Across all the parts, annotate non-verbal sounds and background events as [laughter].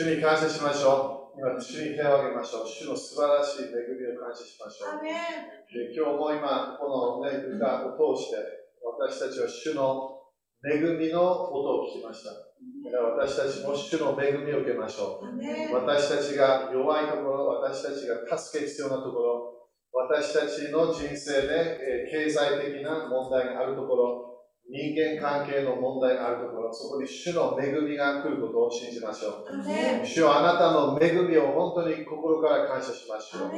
主に感謝しましょう。今、主に手を挙げましょう。主の素晴らしい恵みを感謝しましょう。で今日も今、この、ね、歌を通して、私たちは主の恵みの音を聞きました。私たちも主の恵みを受けましょう。私たちが弱いところ、私たちが助け必要なところ、私たちの人生で、え経済的な問題があるところ、人間関係の問題があるところ、そこに主の恵みが来ることを信じましょう。主はあなたの恵みを本当に心から感謝しましょう。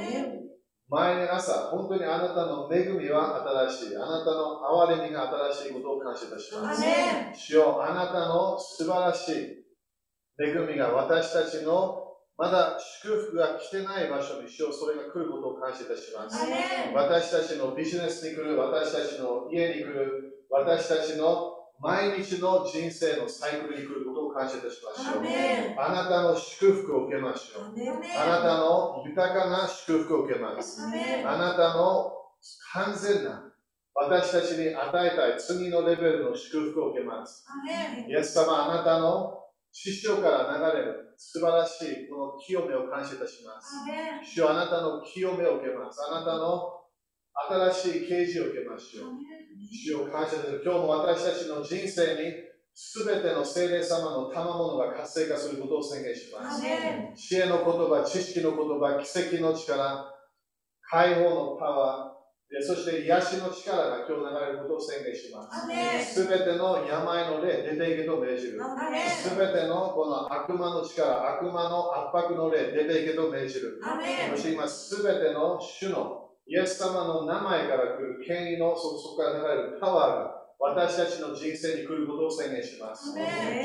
毎朝、本当にあなたの恵みは新しい。あなたの憐れみが新しいことを感謝いたします。主よあなたの素晴らしい恵みが私たちのまだ祝福が来てない場所に主よそれが来ることを感謝いたします。私たちのビジネスに来る、私たちの家に来る、私たちの毎日の人生のサイクルに来ることを感謝いたしましょう。あなたの祝福を受けましょう。あなたの豊かな祝福を受けます。あなたの完全な私たちに与えたい次のレベルの祝福を受けます。イエス様、あなたの師匠から流れる素晴らしいこの清めを感謝いたします。主あなたの清めを受けます。あなたの新しい啓示を受けましょう。主を感謝する。今日も私たちの人生にすべての聖霊様の賜物が活性化することを宣言します。知恵の言葉、知識の言葉、奇跡の力、解放のパワー、そして癒しの力が今日流れることを宣言します。すべての病の霊、出ていけと命じる。すべてのこの悪魔の力、悪魔の圧迫の霊、出ていけと命じる。そして今、すべての主のイエス様の名前から来る権威のそこから流れるパワーが私たちの人生に来ることを宣言します。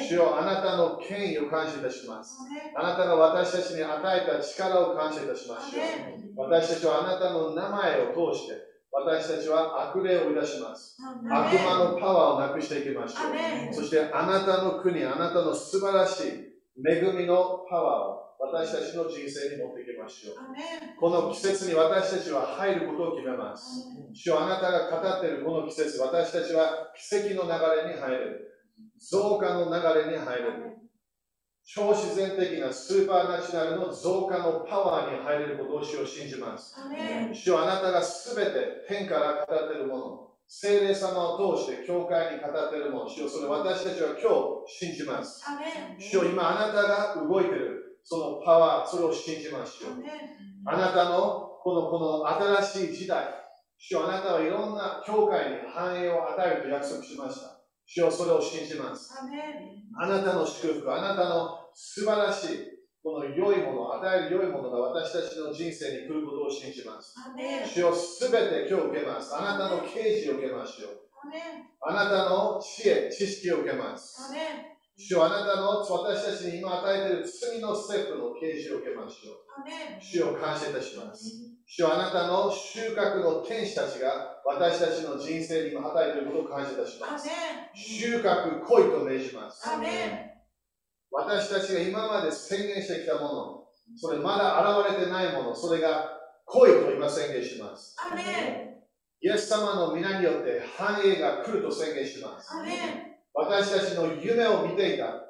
主よあなたの権威を感謝いたします。あなたが私たちに与えた力を感謝いたしましょう。私たちはあなたの名前を通して私たちは悪霊をいたします。悪魔のパワーをなくしていきましょう。そしてあなたの国、あなたの素晴らしい恵みのパワーを私たちの人生に持っていきましょう。この季節に私たちは入ることを決めます。主よあなたが語っているこの季節、私たちは奇跡の流れに入れる。増加の流れに入れる。超自然的なスーパーナチュラルの増加のパワーに入れることを主を信じます。主よあなたがすべて天から語っているもの、聖霊様を通して教会に語っているもの、主よそれ私たちは今日信じます。主よ今あなたが動いている。そのパワー、それを信じましょう。あなたのこのこの新しい時代、主よあなたはいろんな教会に繁栄を与えると約束しました。主よそれを信じます。あなたの祝福、あなたの素晴らしいこの良いもの、与える良いものが私たちの人生に来ることを信じます。主よすべて今日受けます。あなたの啓示を受けましょう。あなたの知恵、知識を受けます。主よあなたの私たちに今与えている次のステップの啓示を受けましょう。主を感謝いたします。主よあなたの収穫の天使たちが私たちの人生にも与えていることを感謝いたします。収穫来いと命じます。私たちが今まで宣言してきたもの、それまだ現れてないもの、それが来いと今宣言します。イエス様の皆によって繁栄が来ると宣言します。私たちの夢を見ていた。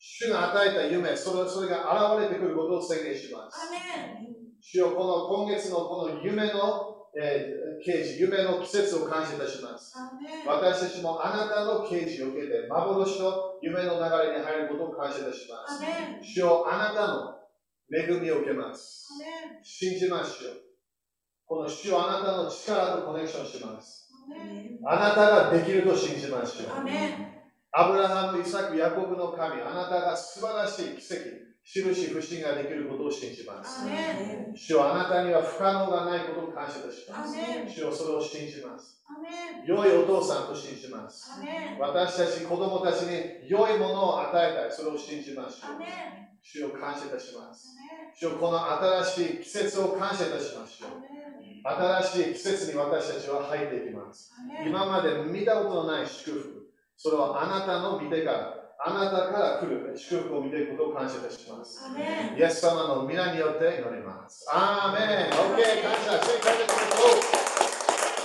主が与えた夢、それそれが現れてくることを宣言します。主よこの今月のこの夢の、えー、啓示、夢の季節を感謝いたします。私たちもあなたの啓示を受けて、幻と夢の流れに入ることを感謝いたします。主よあなたの恵みを受けます。信じましょう。この主よあなたの力とコネクションします。あなたができると信じましょう。アブラハム、イサク、ヤコブの神、あなたが素晴らしい奇跡、印、不信ができることを信じます。主はあなたには不可能がないことを感謝いたします。主はそれを信じます。良いお父さんと信じます。私たち子供たちに良いものを与えたい。それを信じましょう。主を感謝いたします。主をこの新しい季節を感謝いたしましょう。新しい季節に私たちは入っていきます。今まで見たことのない祝福。それはあなたの見てから、あなたから来る祝福を見ていくことを感謝いたします。イエス様の皆によって祈ります。アーメン !OK! 感謝正解できること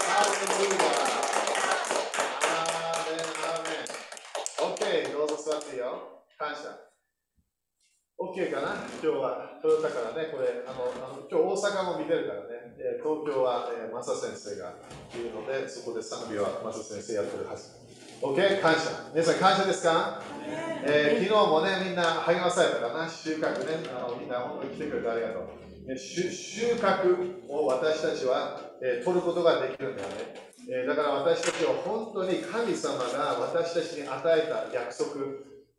ハレルヤアーメンアーメン !OK! どうぞ座ってよ。感謝。OK かな？今日はトヨタからね、これ、あのあの今日大阪も見てるからね、え東京は、えー、マサ先生がいるので、そこで賛美はマサ先生やってるはず。OK? 感謝。皆さん感謝ですか、えー、昨日もね、みんな励まされたかな収穫ね。あのみんな本当に来てくれてありがとう。ね、収穫を私たちは、えー、取ることができるんだよね、えー、だから私たちは本当に神様が私たちに与えた約束、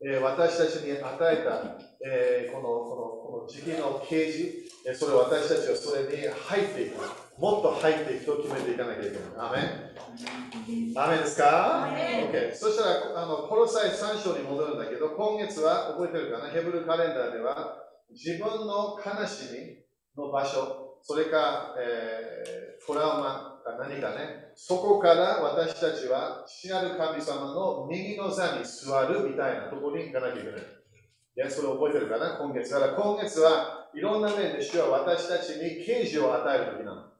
えー、私たちに与えた、えこのこのこの時期の啓示、えそれを私たちはそれに入っていく。もっと入っていくと決めていかなきゃいけない。アメンアメンですか ?OK。そしたら、あの、コロサイ3章に戻るんだけど、今月は覚えてるかな？ヘブルカレンダーでは、自分の悲しみ、の場所、それか、えー、トラウマか何かね、そこから私たちは父なる神様の右の座に座るみたいなところに行かなきゃいけない。いや、それ覚えてるかな？今月。だから今月はいろんな面で主は私たちに啓示を与える時なの。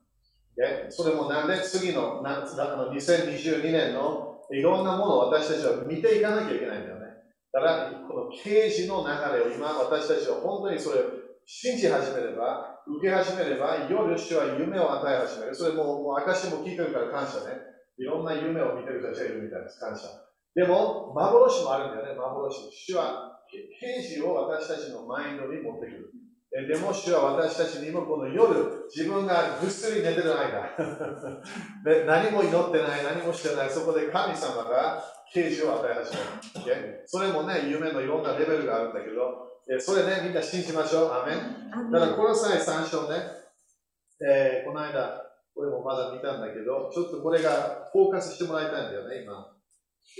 いそれもなんで次のなあの2022年のいろんなものを私たちは見ていかなきゃいけないんだよね。だから、この啓示の流れを今私たちは本当にそれを信じ始めれば、受け始めれば、夜主は夢を与え始める。それも、もう証も聞いてるから感謝ね。いろんな夢を見てる人たちがいるみたいです。感謝。でも、幻もあるんだよね、幻。主は、刑事を私たちのマインドに持ってくる。でも主は私たちにもこの夜、自分がぐっすり寝てる間 [laughs] で、何も祈ってない、何もしてない、そこで神様が啓示を与え始める。それもね、夢のいろんなレベルがあるんだけど、それね、みんな信じましょう。アメン。だから、この際3章ね、えー、この間、これもまだ見たんだけど、ちょっとこれがフォーカスしてもらいたいんだよね、今。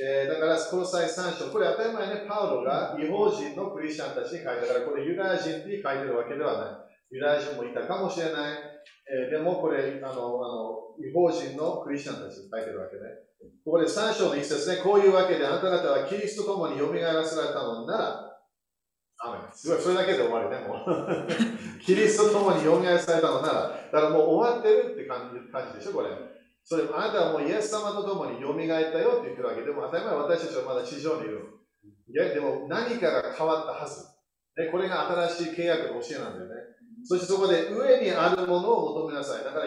えー、だから、この際3章、これ当たり前ね、パウロが違法人のクリスチャンたちに書いたから、これユダヤ人に書いてるわけではない。ユダヤ人もいたかもしれない。えー、でも、これ、あの、あの、違法人のクリスチャンたちに書いてるわけね。ここで3章の一節ね、こういうわけで、あなた方はキリストと共に蘇らせられたのなら、すごい、それだけで終わりね、もう。[laughs] キリストと共によみがえされたのなら、だからもう終わってるって感じ感じでしょ、これ。それあなたはもうイエス様と共によみがえったよって言ってるわけでも、当たり前私たちはまだ地上にいる。いや、でも何かが変わったはず。ね、これが新しい契約の教えなんだよね。そしてそこで上にあるものを求めなさい。だから、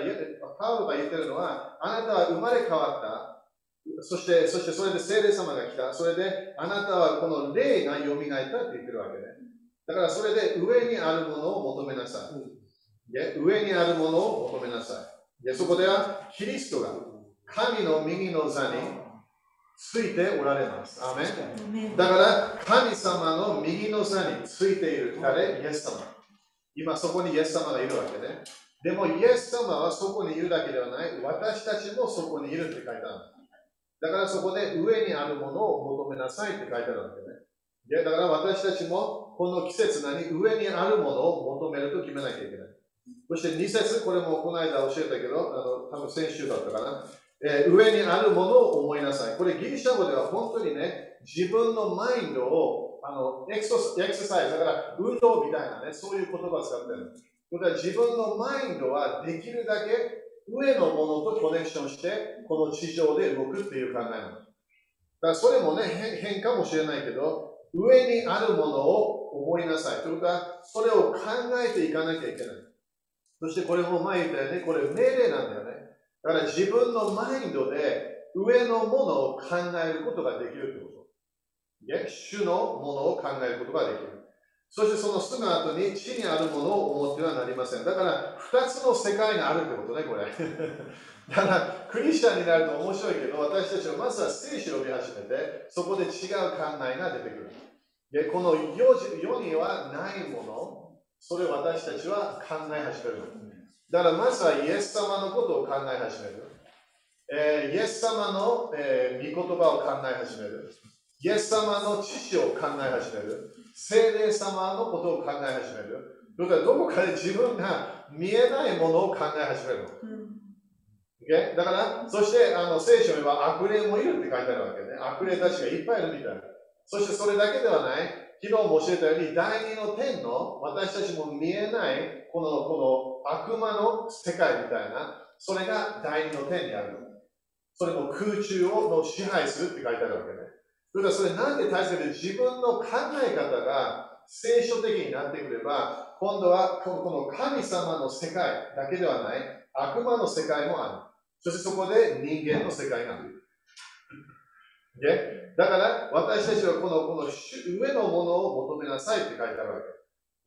パウロが言ってるのは、あなたは生まれ変わった。そして、そしてそれで聖霊様が来た。それで、あなたはこの霊が蘇ったって言ってるわけね。だからそれで上にあるものを求めなさい。上にあるものを求めなさい。でそこではキリストが神の右の座についておられます。アメだから神様の右の座についている誰？イエス様。今そこにイエス様がいるわけね。でもイエス様はそこにいるだけではない。私たちもそこにいるって書いてある。だからそこで上にあるものを求めなさいって書いてあるわけね。でだから私たちもこの季節何？上にあるものを求めると決めなきゃいけない。そして2節これもこの間教えたけど、あの多分先週だったかな、えー、上にあるものを思いなさい。これギリシャ語では本当にね、自分のマインドをあのエクソエクササイズ、だから運動みたいなね、そういう言葉を使ってる。だから自分のマインドはできるだけ上のものとコネクションして、この地上で動くっていう考えなの。だからそれもね、変かもしれないけど、上にあるものを思いなさい。ということは、それを考えていかなきゃいけない。そしてこれも前言ったよね、これ命令なんだよね。だから自分のマインドで上のものを考えることができるということ。主のものを考えることができる。そしてそのすぐ後に地にあるものを思ってはなりません。だから二つの世界があるってことね、これ。[laughs] だからクリスチャンになると面白いけど、私たちはまずは聖書を見始めて、そこで違う考えが出てくる。で、この世にはないもの、それを私たちは考え始める。だからまずはイエス様のことを考え始める。えー、イエス様の、えー、御言葉を考え始める。イエス様の知識を考え始める。聖霊様のことを考え始める。どこかで自分が見えないものを考え始めるの。Okay? だから、そしてあの聖書には悪霊もいるって書いてあるわけね。悪霊たちがいっぱいいるみたいな。そしてそれだけではない。昨日も教えたように、第二の天の私たちも見えないこのこの悪魔の世界みたいな、それが第二の天にあるの。それも空中をの支配するって書いてあるわけね。それはそれなんで大切で自分の考え方が聖書的になってくれば、今度はこの神様の世界だけではない、悪魔の世界もある。そしてそこで人間の世界がある。だから私たちはこのこの上のものを求めなさいって書いてあるわ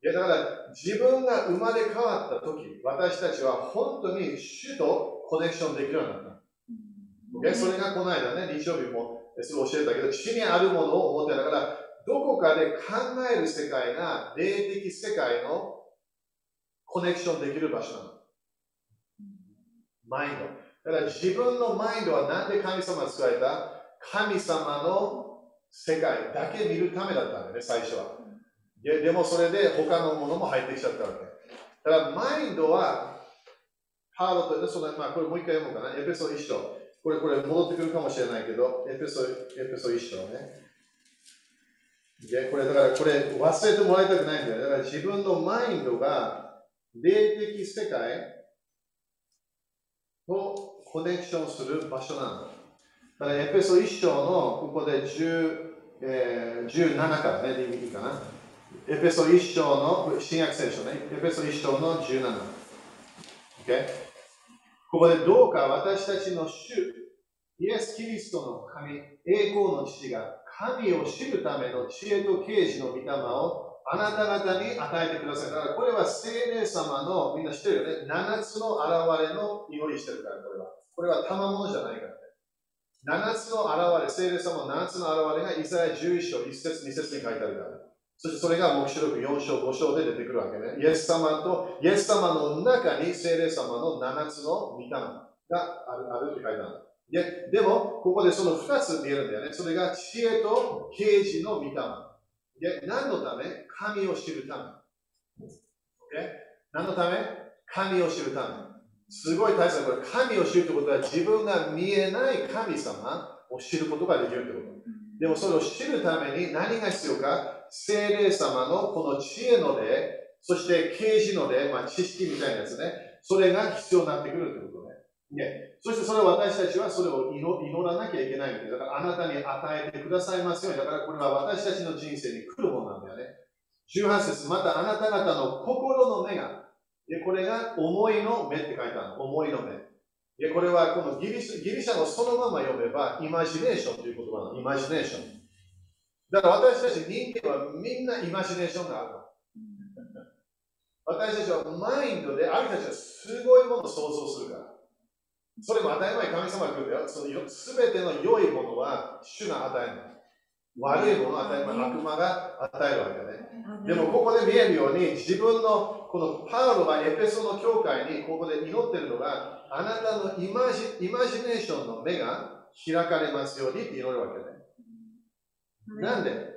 け。だから自分が生まれ変わった時、私たちは本当に主とコネクションできるようになった。それがこの間ね、日曜日もすごい教えたけど、地にあるものを思ってだから、どこかで考える世界が霊的世界のコネクションできる場所なの。マインド。だから自分のマインドはなんで神様が作られた？神様の世界だけ見るためだったんだよね、最初は。ででもそれで他のものも入ってきちゃったわけ。だからマインドは、ハードと、ね、そのまあ、これもう一回読もうかな。エペソ一章。これ、これ戻ってくるかもしれないけど、エペソエペソ一章ね。で、これだからこれ忘れてもらいたくないんだよ。だから自分のマインドが霊的世界とコネクションする場所なの。だからエペソ1章のここで10、えー、17からね、いいかな。エペソ1章の新約聖書ね。エペソ1章の17。Okay? ここでどうか私たちの主、イエス・キリストの神、栄光の父が神を知るための知恵と啓示の御霊をあなた方に与えてください。だからこれは聖霊様の、みんな知ってるよね、7つの現れの祈りしてるから、これは。これは賜物じゃないから。7つの現れ、聖霊様の7つの現れがイザヤ11章、1節、2節に書いてあるから。そしてそれが黙示録4章、5章で出てくるわけね。イエス様と、イエス様の中に聖霊様の7つの御霊があるあるって書いてある。ででも、ここでその2つ見えるんだよね。それが知恵と啓示の御霊。で、何のため？神を知るため。Okay? 何のため？神を知るため。すごい大切なこれ、神を知るということは自分が見えない神様を知ることができるということ。でもそれを知るために何が必要か。精霊様のこの知恵の霊、そして啓示の霊、まあ、知識みたいなやつね、それが必要になってくるということね。ね。そしてそれを私たちはそれを祈らなきゃいけないんで、だ。からあなたに与えてくださいますように、だからこれは私たちの人生に来るものなんだよね。18節またあなた方の心の目がで、これが思いの目って書いてあるの。思いの目。で、これはこのギリギリシャのそのまま読めば、イマジネーションという言葉なのイマジネーション。だから私たち人間はみんなイマジネーションがあるの。私たちはマインドで、ある人たちはすごいものを想像するから。それも当たり前神様が来るんだよ。その全ての良いものは主が与えるの。悪いものは当たり前、悪魔が与えるわけね。でもここで見えるように、自分のこのパウロがエペソの教会にここで祈ってるのが、あなたのイマジイマジネーションの目が開かれますようにって祈るわけね。なんで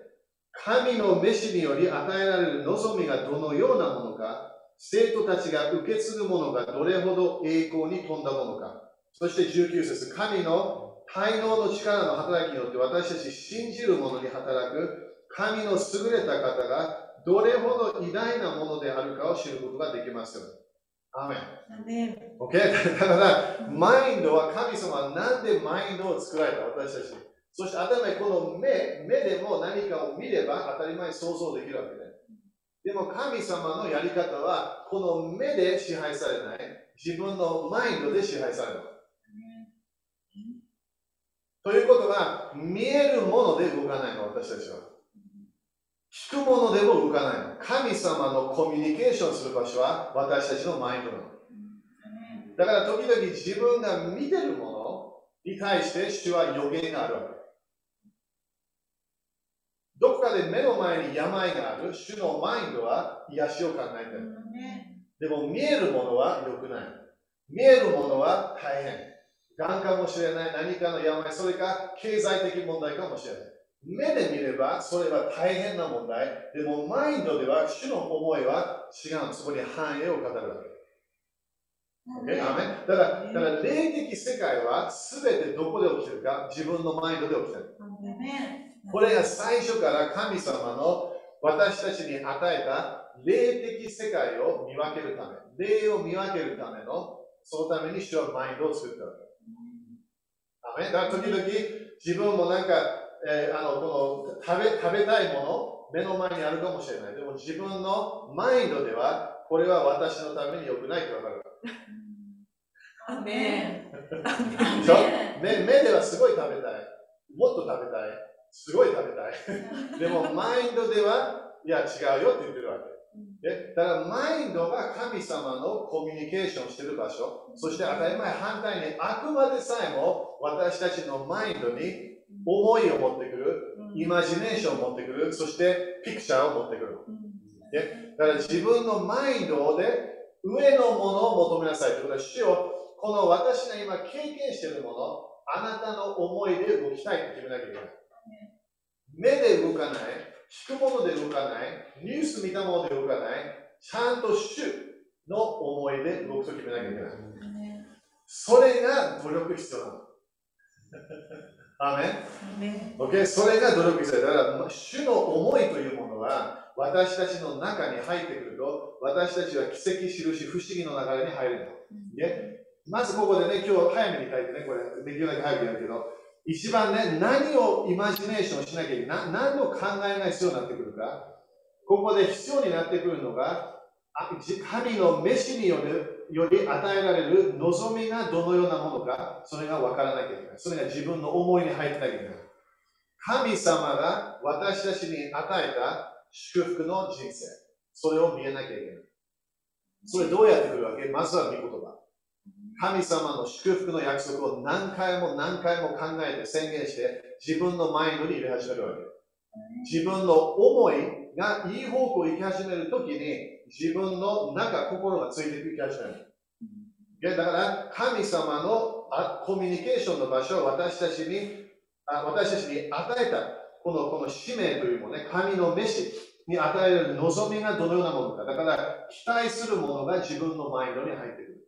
神の召しにより与えられる望みがどのようなものか、生徒たちが受け継ぐものがどれほど栄光に富んだものか、そして19節神の才能の力の働きによって私たち信じる者に働く神の優れた方がどれほど偉大なものであるかを知ることができますよ。アメン。OK? [laughs] だから、マインドは神様は何でマインドを作られた私たち。そして頭にこの目、目でも何かを見れば当たり前に想像できるわけね。でも神様のやり方は、この目で支配されない。自分のマインドで支配される。ということは、見えるもので動かないの、私たちは。聞くものでも動かないの。神様のコミュニケーションする場所は私たちのマインドなの。だから時々自分が見てるものに対して主は予言があるわけ。どこかで目の前に病がある主のマインドは癒しを考えてる。でも見えるものは良くない。見えるものは大変。がんかもしれない、何かの病、それか経済的問題かもしれない。目で見ればそれは大変な問題。でもマインドでは主の思いは違う。そこに繁栄を語るわけ。Okay? だから、だから霊的世界は全てどこで起きてるか自分のマインドで起きてる。これが最初から神様の私たちに与えた霊的世界を見分けるため、霊を見分けるための、そのために主はマインドを作ったわけ。だから時々自分もなんか、えー、あのこの食べ食べたいものも目の前にあるかもしれない。でも自分のマインドでは、これは私のために良くないってわかる。アメ目目ではすごい食べたい。もっと食べたい。すごい食べたい。でもマインドでは、いや違うよって言ってるわけ。でだからマインドが神様のコミュニケーションしてる場所、そして当たり前反対にあくまでさえも私たちのマインドに思いを持ってくる、イマジネーションを持ってくる、そしてピクチャーを持ってくる。でだから自分のマインドで上のものを求めなさいということは、主よこの私が今経験しているもの、あなたの思いで動きたいと決めなきゃいけない。目で動かない、聞くもので動かない、ニュース見たもので動かない、ちゃんと主の思いで動くと決めなきゃいけない。それが努力必要なの。[laughs] アメン ?OK? それが努力必要だから、主の思いというものは、私たちの中に入ってくると、私たちは奇跡、印、不思議の流れに入るの。ね、まずここでね、今日早めに書いてね、これ、できるだけ早くやるけど、一番ね、何をイマジネーションしなきゃいけない、何の考えが必要になってくるか、ここで必要になってくるのが、神の召しによるより与えられる望みがどのようなものか、それが分からなきゃいけない。それが自分の思いに入ってなきゃいけない。神様が私たちに与えた祝福の人生、それを見えなきゃいけない。それどうやってくるわけ？まずは御言葉。神様の祝福の約束を何回も何回も考えて宣言して自分のマインドに入れ始めるわけ。自分の思いがいい方向行き始めるときに自分の中、心がついていき始める。だから神様のコミュニケーションの場所を私たちに私たちに与えたこのこの使命というもね、神の召しに与える望みがどのようなものか。だから期待するものが自分のマインドに入ってくる。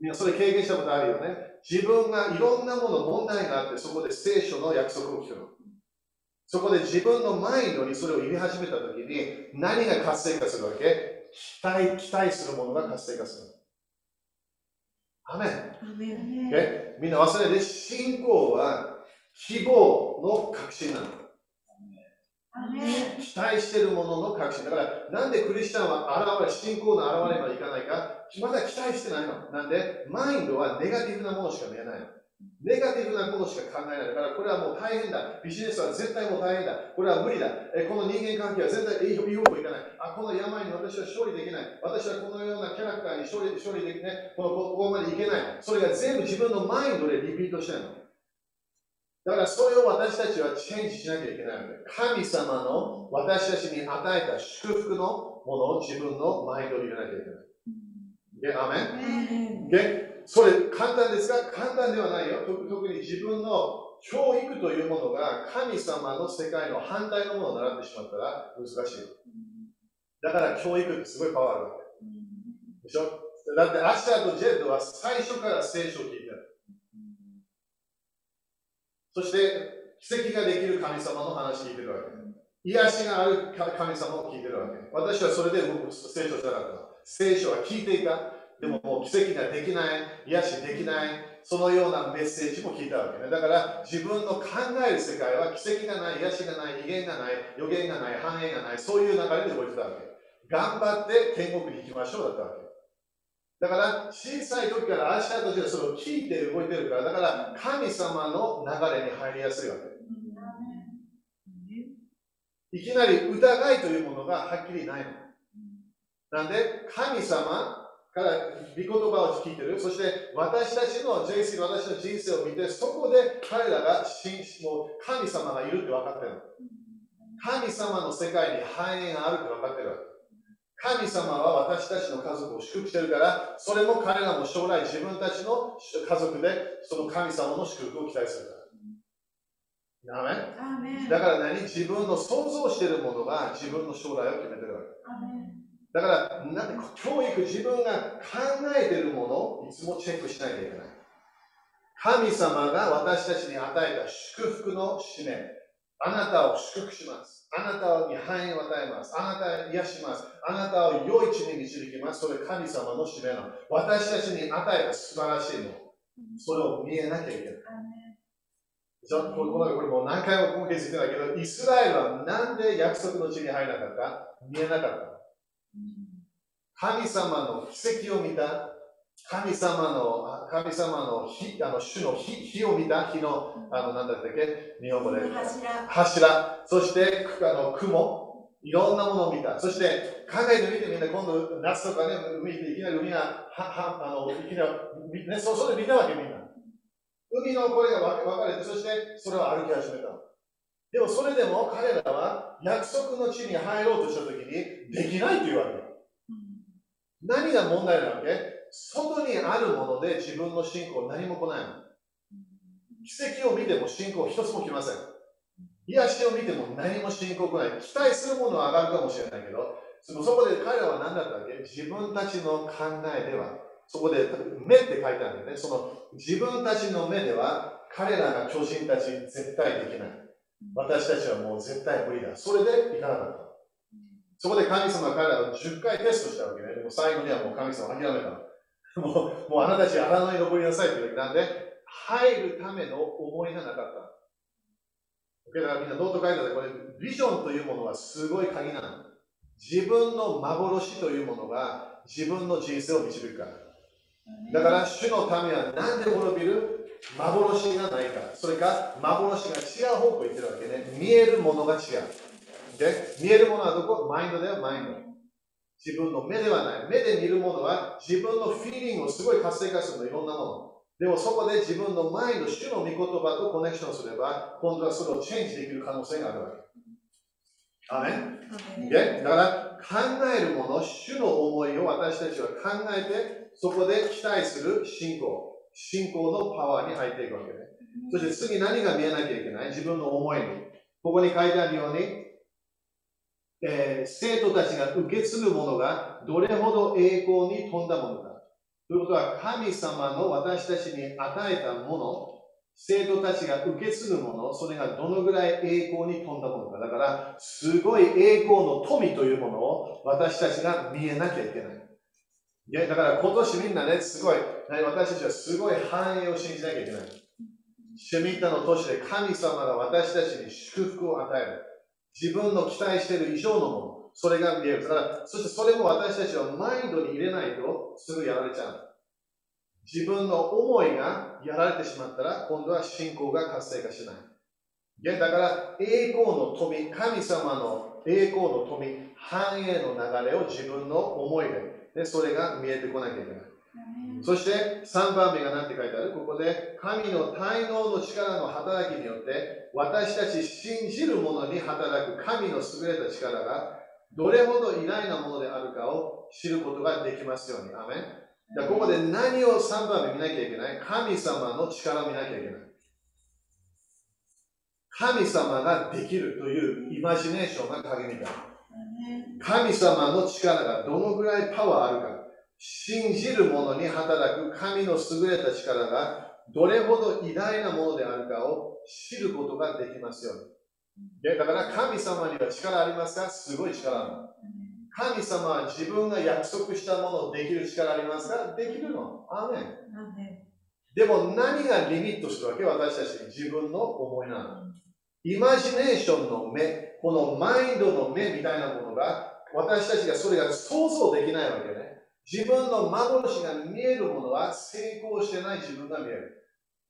みんなそれ経験したことあるよね。自分がいろんなもの、問題があって、そこで聖書の約束を聞くの。そこで自分のマインドにそれを入れ始めたときに、何が活性化するわけ？期待、期待するものが活性化する。アメン。みんな忘れて、信仰は希望の確信なの。期待しているものの確信。だから、なんでクリスチャンは現れ、信仰の現れまでいかないか、まだ期待してないの。なんで、マインドはネガティブなものしか見えないの。ネガティブなことしか考えない。から、これはもう大変だ。ビジネスは絶対もう大変だ。これは無理だ。えこの人間関係は絶対いい方向いかない。あ、この病に私は勝利できない。私はこのようなキャラクターに勝利勝利できない。このここまでいけない。それが全部自分のマインドでリピートしてるの。だからそれを私たちはチェンジしなきゃいけないので、神様の私たちに与えた祝福のものを自分のマインドに入れなきゃいけない。で、アメンで、それ簡単ですか簡単ではないよ。特に自分の教育というものが神様の世界の反対のものを習ってしまったら難しい。だから教育ってすごいパワーあるわけ。でしょ？だってアッシャーとジェットは最初から聖書を聞いてる。そして、奇跡ができる神様の話聞いてるわけ。癒しがある神様を聞いてるわけ。私はそれで僕、聖書じゃなかった。聖書は聞いていた。でももう奇跡ができない、癒しできない、そのようなメッセージも聞いたわけね。だから自分の考える世界は奇跡がない、癒しがない、威厳がない、予言がない、繁栄がない、そういう流れで動いてたわけ。頑張って天国に行きましょうだったわけ。だから小さい時からあしたとしてそれを聞いて動いてるから、だから神様の流れに入りやすいわけ。いきなり疑いというものがはっきりないの。なんで、神様から御言葉を聞いてる。そして私たちの人生、私の人生を見て、そこで彼らがもう神様がいるって分かってるの。神様の世界に繁栄があるって分かってる。神様は私たちの家族を祝福してるから、それも彼らも将来自分たちの家族でその神様の祝福を期待するから。だから何？自分の想像しているものが自分の将来を決めてるわけ。だからな教育、自分が考えているものをいつもチェックしなきゃいけない。神様が私たちに与えた祝福の使命、あなたを祝福します。あなたに繁栄を与えます。あなたを癒します。あなたを良い地に導きます。それ神様の使命なの。私たちに与えた素晴らしいもの。それを見えなきゃいけない。ちょここれもう何回も今月言ってたけど、イスラエルはなんで約束の地に入らなかった見えなかった。神様の奇跡を見た。神様の、神様の火、あの主の火火を見た火の、あの、なんだったっけ？日本語で。柱。柱。そして、あの雲。いろんなものを見た。そして、考えてみてみんな、今度、夏とかね、海でいきなり海が、は、は、あの、いきなり、ね、そ、それ見たわけみんな。海のこれが分かれて、そしてそれを歩き始めた。でもそれでも彼らは約束の地に入ろうとしたときにできないというわけ。何が問題なわけ？外にあるもので自分の信仰何も来ないの。奇跡を見ても信仰一つも来ません。癒しを見ても何も信仰来ない。期待するものは上がるかもしれないけど、そこで彼らは何だったわけ？自分たちの考えではそこで目って書いてあるんだよね。その自分たちの目では彼らが巨人たち絶対できない。私たちはもう絶対無理だ。それでいかなかった。そこで神様は彼らを10回テストしたわけね。でも最後にはもう神様諦めた。[laughs] もうもうあなたたち荒野に登りなさいというなんで、入るための思いがなかった。だからみんなノート書いてあるこれ、ビジョンというものはすごい鍵なの。自分の幻というものが自分の人生を導くから。だから主の民は何で滅びる？幻がないから。それか幻が違う方向に行ってるわけね。見えるものが違う。で見えるものはどこ？マインドだよ、マインド。自分の目ではない。目で見るものは自分のフィーリングをすごい活性化するの、いろんなもの。でもそこで自分のマインド、主の御言葉とコネクションすれば、今度はそれをチェンジできる可能性があるわけ。アメンだから考えるもの、主の思いを私たちは考えて、そこで期待する信仰、信仰のパワーに入っていくわけね。そして次何が見えなきゃいけない？自分の思いに。ここに書いてあるように、えー、生徒たちが受け継ぐものがどれほど栄光に富んだものか。ということは、神様の私たちに与えたもの、生徒たちが受け継ぐもの、それがどのぐらい栄光に富んだものか。だから、すごい栄光の富というものを私たちが見えなきゃいけない。いや、だから今年みんなね、すごい、私たちはすごい繁栄を信じなきゃいけない。シュミッタの年で神様が私たちに祝福を与える。自分の期待している以上のもの、それが見える。から、そしてそれも私たちはマインドに入れないとすぐやられちゃう。自分の思いがやられてしまったら、今度は信仰が活性化しない。いやだから、栄光の富、神様の栄光の富、繁栄の流れを自分の思いでで、それが見えてこなきゃいけない。そして3番目が何て書いてある？ここで神の滞納の力の働きによって私たち信じる者に働く神の優れた力がどれほど偉大なものであるかを知ることができますように。アメンここで何を3番目見なきゃいけない？神様の力を見なきゃいけない。神様ができるというイマジネーションが鍵みたい。神様の力がどのぐらいパワーあるか、信じる者に働く神の優れた力がどれほど偉大なものであるかを知ることができますように。だから神様には力ありますか？すごい力ある。神様は自分が約束したものをできる力ありますか？できるの。アーメン。でも何がリミットするわけ？私たちに自分の思いなの。イマジネーションの目、このマインドの目みたいなものが、私たちがそれが想像できないわけね。自分の幻が見えるものは成功してない自分が見える。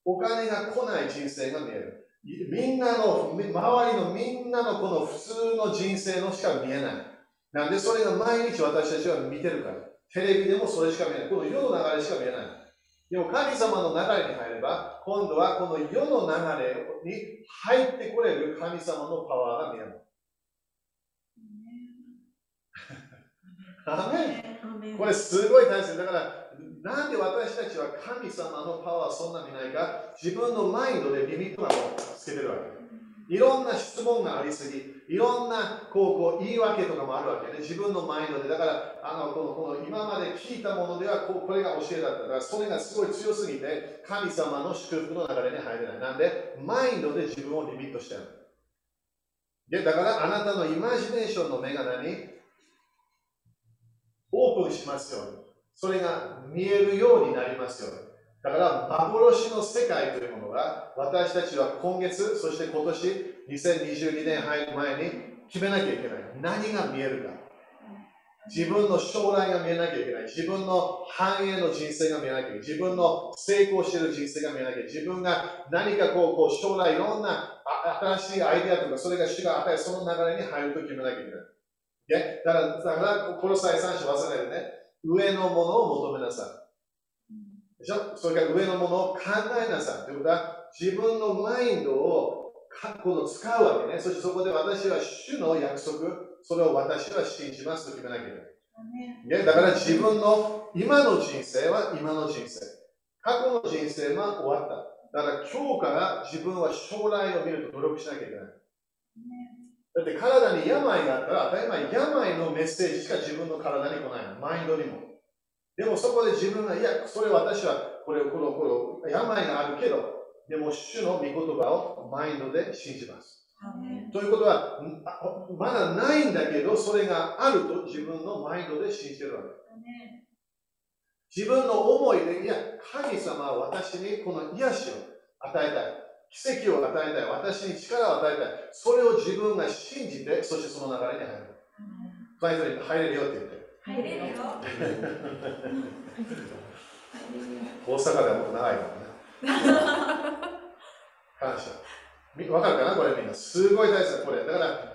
お金が来ない人生が見える。みんなの、周りのみんなのこの普通の人生のしか見えない。なんでそれが毎日私たちは見てるから。テレビでもそれしか見えない。この世の流れしか見えない。でも神様の流れに入れば、今度はこの世の流れに入ってこれる神様のパワーが見える。アメこれすごい大切だから、なんで私たちは神様のパワーそんな見ないか自分のマインドでリミットがつけてるわけ。いろんな質問がありすぎ、いろんなこうこう言い訳とかもあるわけね。自分のマインドで。だから、あのこのこの今まで聞いたものではこうこれが教えだったから、それがすごい強すぎて、神様の祝福の流れに入れない。なんで、マインドで自分をリミットしてる。で、だからあなたのイマジネーションの目が何？オープンしますように。それが見えるようになりますように。だから幻の世界というものが私たちは今月、そして今年2022年入る前に決めなきゃいけない。何が見えるか。自分の将来が見えなきゃいけない。自分の繁栄の人生が見えなきゃいけない。自分の成功している人生が見えなきゃいけない。自分が何かこうこう将来いろんな新しいアイデアとか、それが主が与え、その流れに入ると決めなきゃいけない。だから、だから、この際3章忘れないでね。上のものを求めなさい。でしょ？それから上のものを考えなさい。ということは、自分のマインドをこの使うわけね。そしてそこで私は主の約束、それを私は信じますと決めなきゃいけない。だから自分の今の人生は今の人生。過去の人生は終わった。だから今日から自分は将来を見ると努力しなきゃいけない。だって体に病があったら当たり前、病のメッセージしか自分の体に来ないの。マインドにも。でもそこで自分が、いや、それ私はこれ、この、この病があるけど、でも主の御言葉をマインドで信じます。ということは、まだないんだけど、それがあると自分のマインドで信じてるわけ。自分の思いで、いや、神様は私にこの癒しを与えたい。奇跡を与えたい。私に力を与えたい。それを自分が信じて、そしてその流れに入る。最初に入れるよって言って。入れるよ。[laughs] 大阪ではもっと長いからね。[laughs] 感謝。わかるかな？これみんな。すごい大事だ、これ。だから、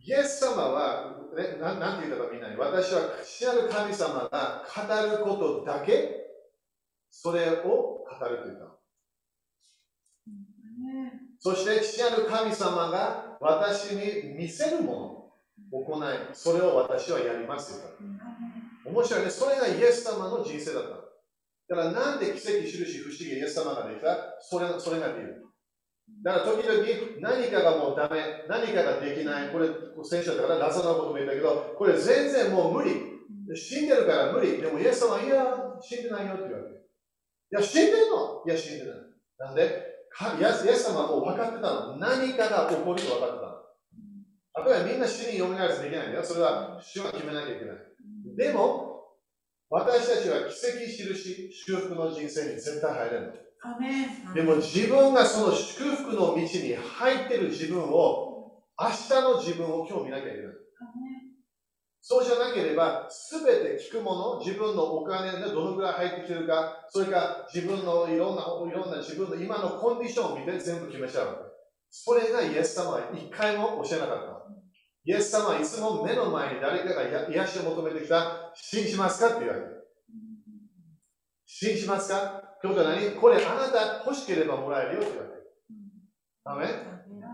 イエス様は、ね、ななんて言ったかみんなに、私は死なる神様が語ることだけ、それを語ると言った。そして死なる神様が私に見せるもの、行い、それを私はやりますよ。面白いね。それがイエス様の人生だった。だからなんで奇跡、印、不思議、イエス様ができた？それそれが理由。だから時々何かがもうダメ、何かができない。これ、先週だからラザのことも言ったけど、これ全然もう無理。死んでるから無理。でもイエス様、いや、死んでないよって言うわけ。いや、死んでるの？いや、死んでない。なんで？イエス様はもう分かってたの。何かが起こると分かってたの。例えばみんな死に読みながらできないんだよ。それは主が決めなきゃいけない。でも、私たちは奇跡、印、修復の人生に絶対入れるの。でも自分がその祝福の道に入ってる自分を、明日の自分を今日見なきゃいけない。そうじゃなければ、すべて聞くもの、自分のお金がどのぐらい入ってきてるか、それから自分のいろんな、いろんな自分の今のコンディションを見て全部決めちゃう。それがイエス様は一回も教えなかった。イエス様はいつも目の前に誰かが癒しを求めてきた、信じますか？って言われる。信じますか？今日は何？これあなた欲しければもらえるよって言われてる。あめ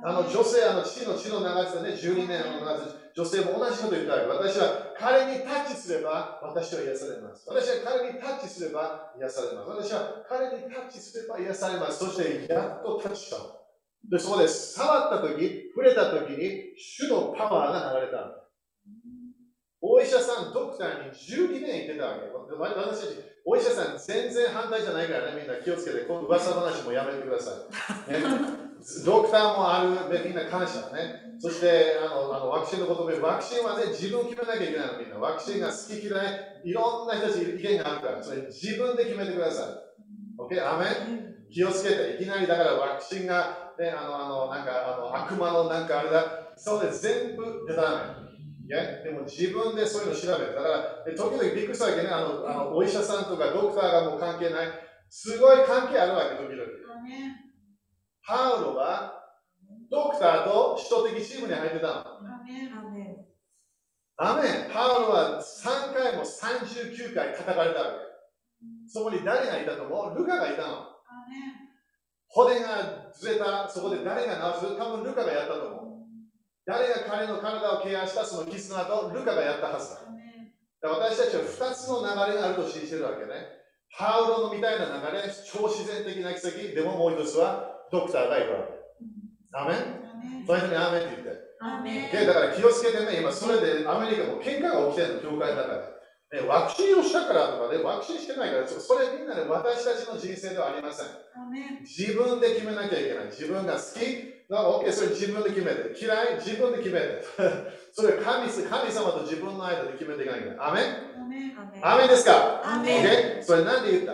あの女性、あの父の血の流れでね、12年の流れ女性も同じこと言ったわ。私は彼にタッチすれば私は癒されます。私は彼にタッチすれば癒されます。私は彼にタッチすれば癒されます。そしてやっとタッチしたで、そこで触ったとき、触れたときに主のパワーが流れたお医者さん、ドクターに12年行ってたわけ。私たち、お医者さん全然反対じゃないからね、みんな気をつけて、この噂話もやめてください。ね、ドクターもあるで、みんな感謝ね。そしてあのあのワクチンのことで、ワクチンはね、自分決めなきゃいけないの、みんな。ワクチンが好き嫌い、いろんな人たち意見があるから、それ自分で決めてください。OK? アメ気をつけて、いきなりだからワクチンが、ね、あの、あの、なんか、あの悪魔のなんかあれだ、そうで全部出たらめ。でも自分でそういうの調べる。だから、時々びっくりしたわけね、あのあのお医者さんとかドクターがもう関係ない。すごい関係あるわけ、時々。パウロはドクターと首都的チームに入ってたの。アメン。パウロは3回も39回叩かれたわけ。そこに誰がいたと思う？ルカがいたの。骨がずれた、そこで誰が治す多分ルカがやったと思う。誰が彼の体をケアしたその絆とルカがやったはずだ。私たちは2つの流れがあると信じてるわけね。パウロのみたいな流れ、超自然的な奇跡、でももう一つはドクターがいるわけ。アメン？そういうふうにアメンって言って。アメンだから気をつけてね、今それでアメリカも喧嘩が起きてるの、教会の中で。ね、ワクチンをしたからとかね、ワクチンしてないから、それみんなね、私たちの人生ではありません。自分で決めなきゃいけない。自分が好き、オッケー、それ自分で決めて。嫌い、自分で決めて。[laughs] それ神神様と自分の間で決めていかないけない。アメン？アメンですか？アメン、それなんで言った？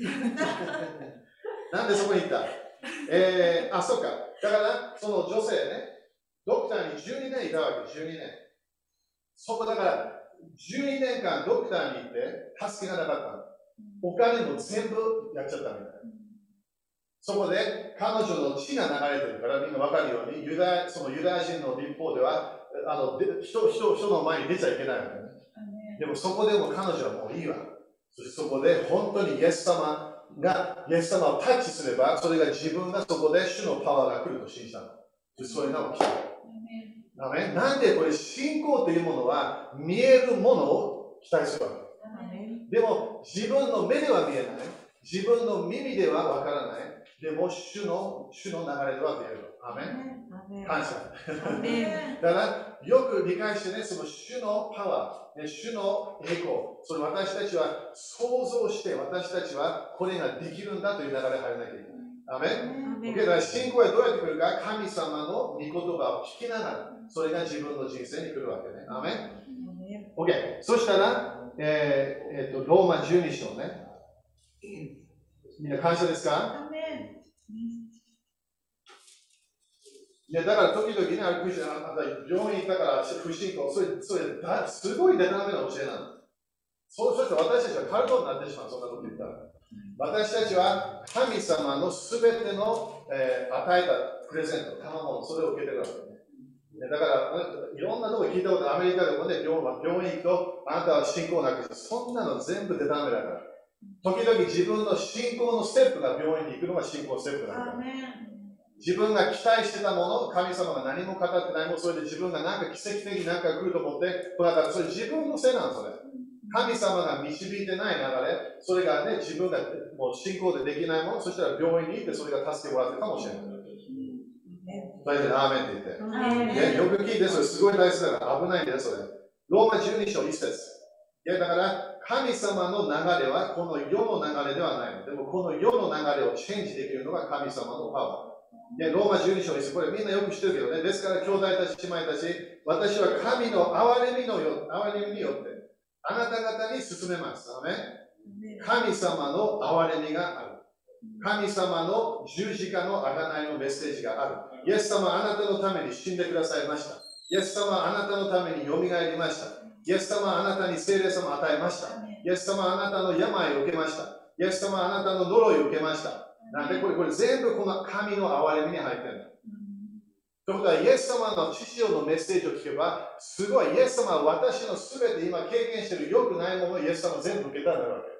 [laughs] なんでそこに行った？[laughs] えー、あ、そうか。だから、その女性ね、ドクターに12年いたわけ、12年。そこだから、12年間ドクターに行って、助けがなかったの。お金も全部やっちゃったみたい。そこで彼女の血が流れてるからみんな分かるようにユダヤそのユダヤ人の立法ではあので人人人の前に出ちゃいけないわけね。でもそこでも彼女はもういいわ。そしてそこで本当にイエス様がイエス様をタッチすればそれが自分がそこで主のパワーが来ると信じたの。でそれが起きた。ダメなんでこれ信仰というものは見えるものを期待するわけ。でも自分の目では見えない。自分の耳ではわからない。でも主の主の流れでは見える。アメン感謝。だから、よく理解してね、その主のパワー、ね、主の栄光、それ私たちは想像して、私たちはこれができるんだという流れに入らなきゃいけない。アメンだから信仰はどうやって来るか、神様の御言葉を聞きながら、それが自分の人生に来るわけね。アメン OK。そしたら、えーえーとローマ12章ね。みんな感謝ですか？いやだから時々ね、あれあ病院行ったから不信仰、それそれだすごいデタラメな教えなの。そうそして私たちはカルトになってしまう、そんなこと言ったら。私たちは神様のすべての、えー与えたプレゼント、賜物、それを受けてるわけね。だから、いろんなとこ聞いたこと、アメリカでもね、病病院行くと、あなたは信仰なくて、そんなの全部デタラメだから。時々自分の信仰のステップが病院に行くのが信仰ステップだから。自分が期待してたもの、神様が何も語ってないもの、それで自分がなんか奇跡的になんか来ると思って、だからそれ自分のせいなの、それ。神様が導いてない流れ、それがね、自分がもう信仰でできないもの、そしたら病院に行ってそれが助けてもらってるかもしれない。大丈夫、アーメンって言って。ね、よく聞いて、それすごい大事だから危ないんだよ、それ。ローマ12章1節。いや、だから、神様の流れはこの世の流れではないの。でも、この世の流れをチェンジできるのが神様のパワー。ね、ローマ12章1これみんなよく知ってるけどね。ですから、兄弟たち、姉妹たち、私は神の憐れみのよ憐れみによって、あなた方に進めます。アメ神様の憐れみがある。神様の十字架の贖いのメッセージがある。イエス様はあなたのために死んでくださいました。イエス様はあなたのためによみがえりました。イエス様はあなたに聖霊様を与えました。イエス様はあなたの病を受けました。イエス様はあなたの呪いを受けました。なんでこれこれ全部この神の憐れみに入ってるの。ということは、イエス様の父親のメッセージを聞けば、すごい、イエス様は私のすべて今経験している良くないものをイエス様は全部受けたんだわけ。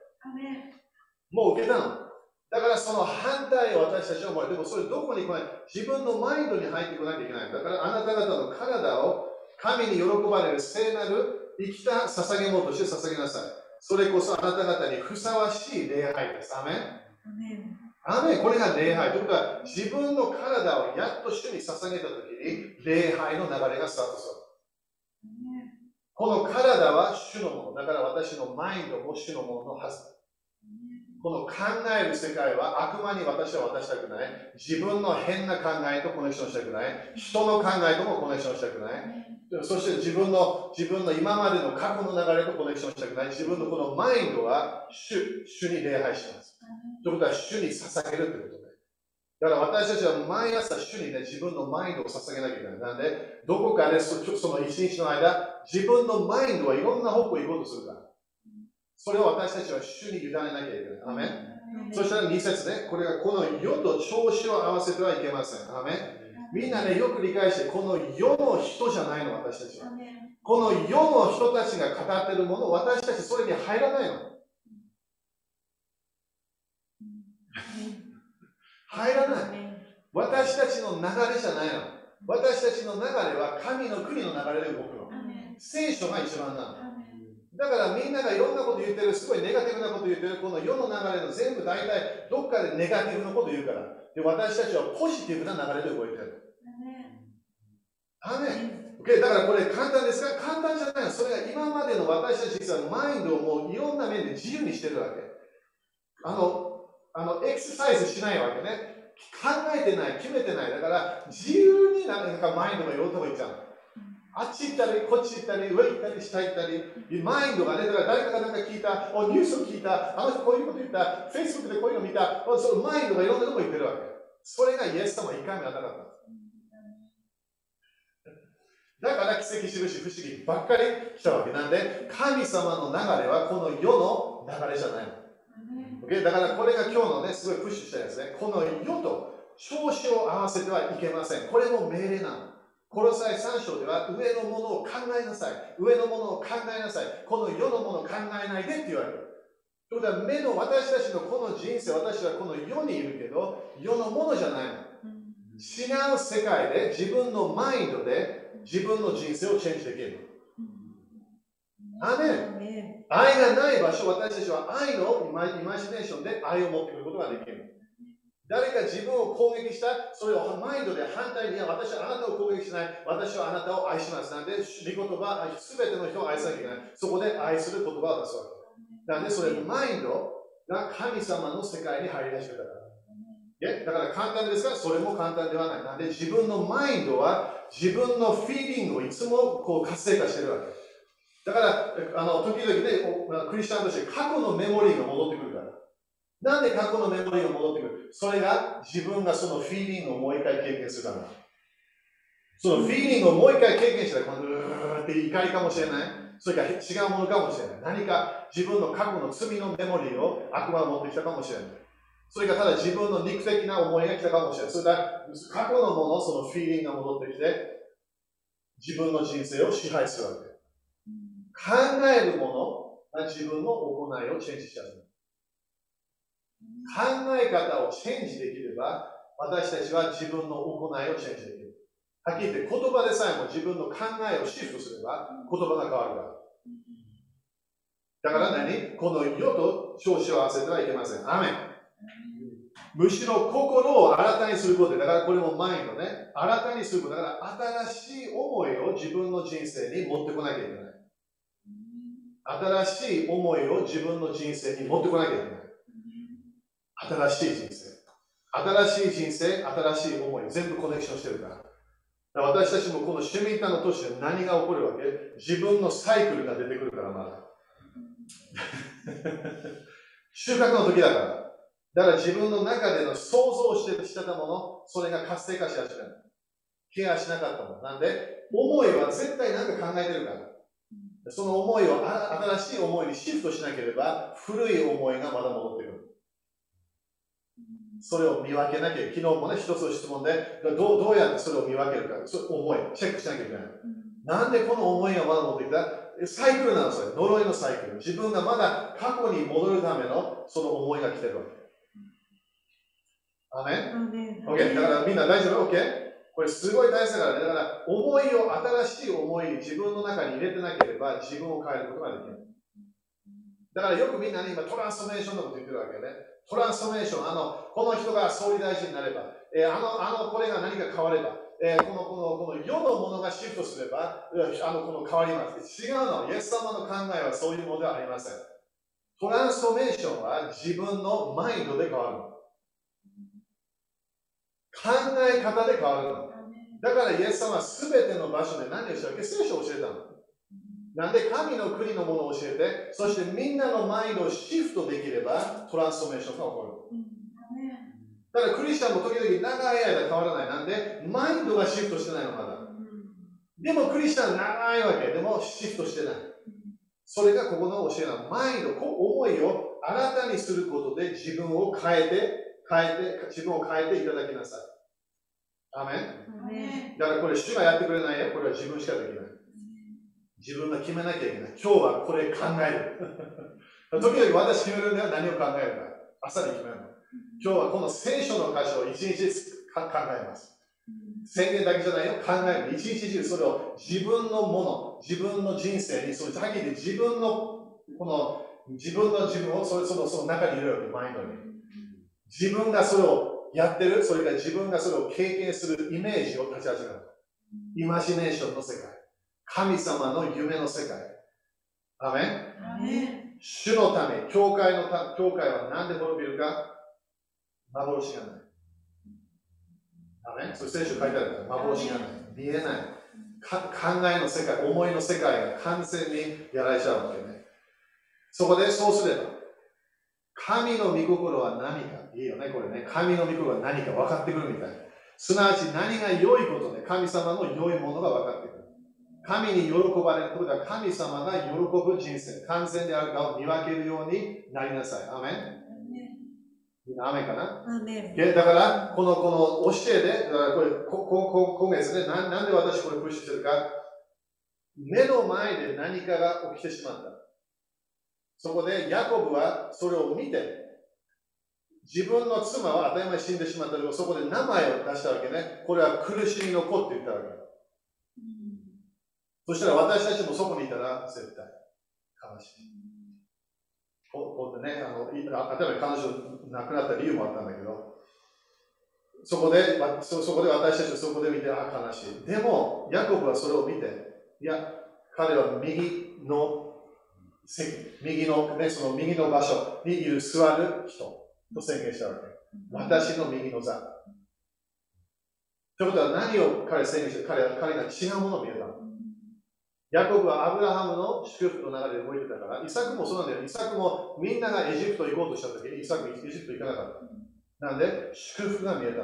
もう受けたの。だからその反対を私たちは思う。でもそれどこに来ない自分のマインドに入ってこなきゃいけない。だからあなた方の体を神に喜ばれる聖なる生きた捧げ物として捧げなさい。それこそあなた方にふさわしい礼拝です。アメンアメこれが礼拝。ということは自分の体をやっと主に捧げたときに礼拝の流れがスタートする。この体は主のもの。だから私のマインドも主のもののはず。この考える世界は悪魔に私は渡したくない。自分の変な考えとコネクションしたくない。人の考えともコネクションしたくない。そして自分の自分の今までの過去の流れとコネクションしたくない。自分のこのマインドは主主に礼拝します。ということは主に捧げるということで。だから私たちは毎朝主にね、自分のマインドを捧げなきゃいけない。なんで、どこかでそその一日の間、自分のマインドはいろんな方向に行こうとするから。それを私たちは主に委ねなきゃいけない。アメンそしたら2節ね、これがこの世と調子を合わせてはいけません。アメンみんなね、よく理解して、この世の人じゃないの、私たちは。この世の人たちが語ってるもの、私たちそれに入らないの。入らない。私たちの流れじゃないの。私たちの流れは神の国の流れで動くの。聖書が一番なの。だからみんながいろんなこと言ってる、すごいネガティブなこと言ってる、この世の流れの全部大体どっかでネガティブなこと言うから。で、私たちはポジティブな流れで動いてる。アメン。Okay、だからこれ簡単ですか簡単じゃないの。それが今までの私たち実はマインドをもういろんな面で自由にしてるわけ。あの、あのエクササイズしないわけね。考えてない、決めてない。だから自由になんかマインドがいろんなとこ行っちゃう。あっち行ったり、こっち行ったり、上行ったり、下行ったり、マインドがね、だから誰かが何か聞いた、おニュースを聞いた、あの人こういうこと言った、Facebook でこういうの見た、そのマインドがいろんなとこ行ってるわけ。それがイエス様一回目はなかった。だから奇跡、印、不思議ばっかり来たわけなんで、神様の流れはこの世の流れじゃないの。Okay? だからこれが今日のね、すごいプッシュしたやつね。この世と調子を合わせてはいけません。これも命令なの。この際3章では上のものを考えなさい。上のものを考えなさい。この世のものを考えないでって言われる。ということは目の私たちのこの人生、私はこの世にいるけど、世のものじゃないの。違う世界で自分のマインドで自分の人生をチェンジできる。アメン愛がない場所、私たちは愛のイマジネーションで愛を持ってくることができる。誰か自分を攻撃した、それをマインドで反対に、私はあなたを攻撃しない、私はあなたを愛します。なんで、御言葉、すべての人を愛さなきゃいけない。そこで愛する言葉を出すわけ。なんで、それ、マインドが神様の世界に入り出してたから。だから簡単ですが、それも簡単ではない。なんで、自分のマインドは自分のフィーリングをいつもこう活性化してるわけ。だから、あの時々ね、クリスチャンとして過去のメモリーが戻ってくるから。なんで過去のメモリーが戻ってくる？それが自分がそのフィーリングをもう一回経験するから。そのフィーリングをもう一回経験したら、このうーって怒りかもしれない。それから違うものかもしれない。何か自分の過去の罪のメモリーを悪魔を持ってきたかもしれない。それがただ自分の肉的な思いが来たかもしれない。それから過去のもの、そのフィーリングが戻ってきて、自分の人生を支配するわけ。考えるものが自分の行いをチェンジしちゃう。考え方をチェンジできれば、私たちは自分の行いをチェンジできる。はっきり言って言葉でさえも自分の考えをシフトすれば言葉が変わるから。だから何？この世と調子を合わせてはいけません。アメン。むしろ心を新たにすることで、だからこれもマインドね、新たにすることだから新しい思いを自分の人生に持ってこなきゃいけない。新しい思いを自分の人生に持ってこなきゃいけない。新しい人生。新しい人生、新しい思い、全部コネクションしてるから。から私たちもこのシュミッタの年で何が起こるわけ？自分のサイクルが出てくるからまだ。[laughs] 収穫の時だから。だから自分の中での想像してしてたもの、それが活性化し始める。ケアしなかったもの。なんで、思いは絶対何か考えてるから。その思いを新しい思いにシフトしなければ、古い思いがまだ戻ってくる。それを見分けなきゃ昨日もね、一つの質問でどう、どうやってそれを見分けるか、そ思い、チェックしなきゃいけない。なんでこの思いがまだ持ってきた？サイクルなんですよ。呪いのサイクル。自分がまだ過去に戻るためのその思いが来てるわけ。アメン ?OK？だからみんな大丈夫 ?OK? これすごい大事だからね。だから思いを新しい思いに自分の中に入れてなければ自分を変えることができない。だからよくみんなに今トランスフォーメーションのこと言ってるわけね。トランスフォーメーション、あの、この人が総理大臣になれば、えー、あの、あの、これが何か変われば、えー、この、この、この世のものがシフトすれば、あの、この変わります。違うの。イエス様の考えはそういうものではありません。トランスフォーメーションは自分のマインドで変わるの。考え方で変わるの。だからイエス様は全ての場所で何をしたわけ？聖書を教えたの。なんで神の国のものを教えて、そしてみんなのマインドをシフトできればトランスフォーメーションが起こる。だからクリスチャンも時々長い間変わらない。なんでマインドがシフトしてないのまだ？でもクリスチャン長いわけ。でもシフトしてない。それがここの教えなの。マインド、思いを新たにすることで自分を変えて、変えて、自分を変えていただきなさい。アメンだからこれ主がやってくれないよ。これは自分しかできない。自分が決めなきゃいけない。今日はこれ考える。時々私決めるんだよ。何を考えるか。朝に決めるの。今日はこの聖書の箇所を一日考えます。宣言だけじゃないよ。考える。一日中それを自分のもの、自分の人生に、それだけで自分の、この、自分の自分をそれそのその中に入れるわけ、マインドに。自分がそれをやってる、それから自分がそれを経験するイメージを立ち始める。イマジネーションの世界。神様の夢の世界。アメン？主のため、教会のた教会は何で滅びるか？幻がない。アメン？それ聖書書いてあるから、幻がない。見えない。考えの世界、思いの世界が完全にやられちゃうわけね。そこでそうすれば、神の御心は何か、いいよね、これね。神の御心は何か分かってくるみたい。すなわち何が良いことで、神様の良いものが分かってくる。神に喜ばれることは神様が喜ぶ人生、完全であるかを見分けるようになりなさい。アメンみんな雨かな？だから、この、この教えで、だからこれ、ここ今月ねな、なんで私これプッシュしてるか、目の前で何かが起きてしまった。そこで、ヤコブはそれを見て、自分の妻は当たり前死んでしまったけど、そこで名前を出したわけね。これは苦しみの子って言ったわけ。そしたら私たちもそこにいたら絶対悲しい。ここでね、あの例えば彼女亡くなった理由もあったんだけど、そこで、そそこで私たちはそこで見て、あ、悲しい。でも、ヤコブはそれを見て、いや、彼は右の席、右の、ね、その右の場所にいる座る人と宣言したわけ。私の右の座。ということは何を彼宣言して彼は彼が違うものを見えたヤコブはアブラハムの祝福の中で動いてたから、イサクもそうなんだよ。イサクもみんながエジプト行こうとしたときに、イサクエジプト行かなかった。なんで、祝福が見えた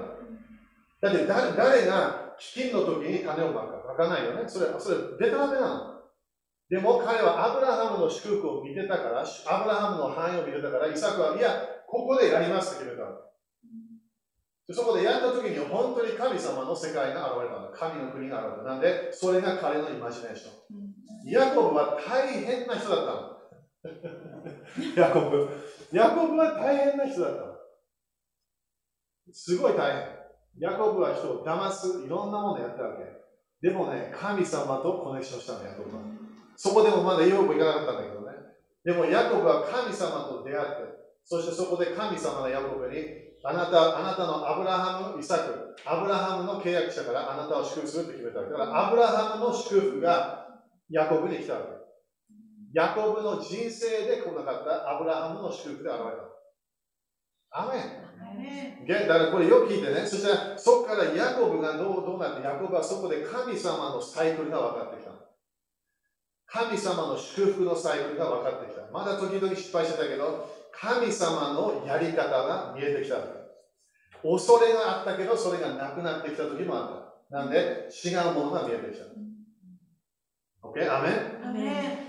だって誰誰が飢饉の時に種をまくかまかないよね。それ、それ、ベタラメなの。でも彼はアブラハムの祝福を見てたから、アブラハムの範囲を見てたから、イサクは、いや、ここでやりますって決めたの。そこでやった時に本当に神様の世界が現れたの。神の国が現れた。なんで、それが彼のイマジネーション。ヤコブは大変な人だったの。[laughs] ヤコブ。ヤコブは大変な人だったの。すごい大変。ヤコブは人を騙す、いろんなものやったわけ。でもね、神様とコネクションしたの、ヤコブは。そこでもまだヨーブ行かなかったんだけどね。でもヤコブは神様と出会って、そしてそこで神様がヤコブにあなた、あなたのアブラハム、イサク、アブラハムの契約者からあなたを祝福するって決めたわけ。だからアブラハムの祝福がヤコブに来たわけ。ヤコブの人生で来なかったアブラハムの祝福で現れた。アメン。だからこれよく聞いてね。そしたらそこからヤコブがどうどうなって、ヤコブはそこで神様のサイクルが分かってきた。神様の祝福のサイクルが分かってきた。まだ時々失敗してたけど、神様のやり方が見えてきた。恐れがあったけど、それがなくなってきた時もあった。なんで、違うものが見えてきた。OK? アメン？アメ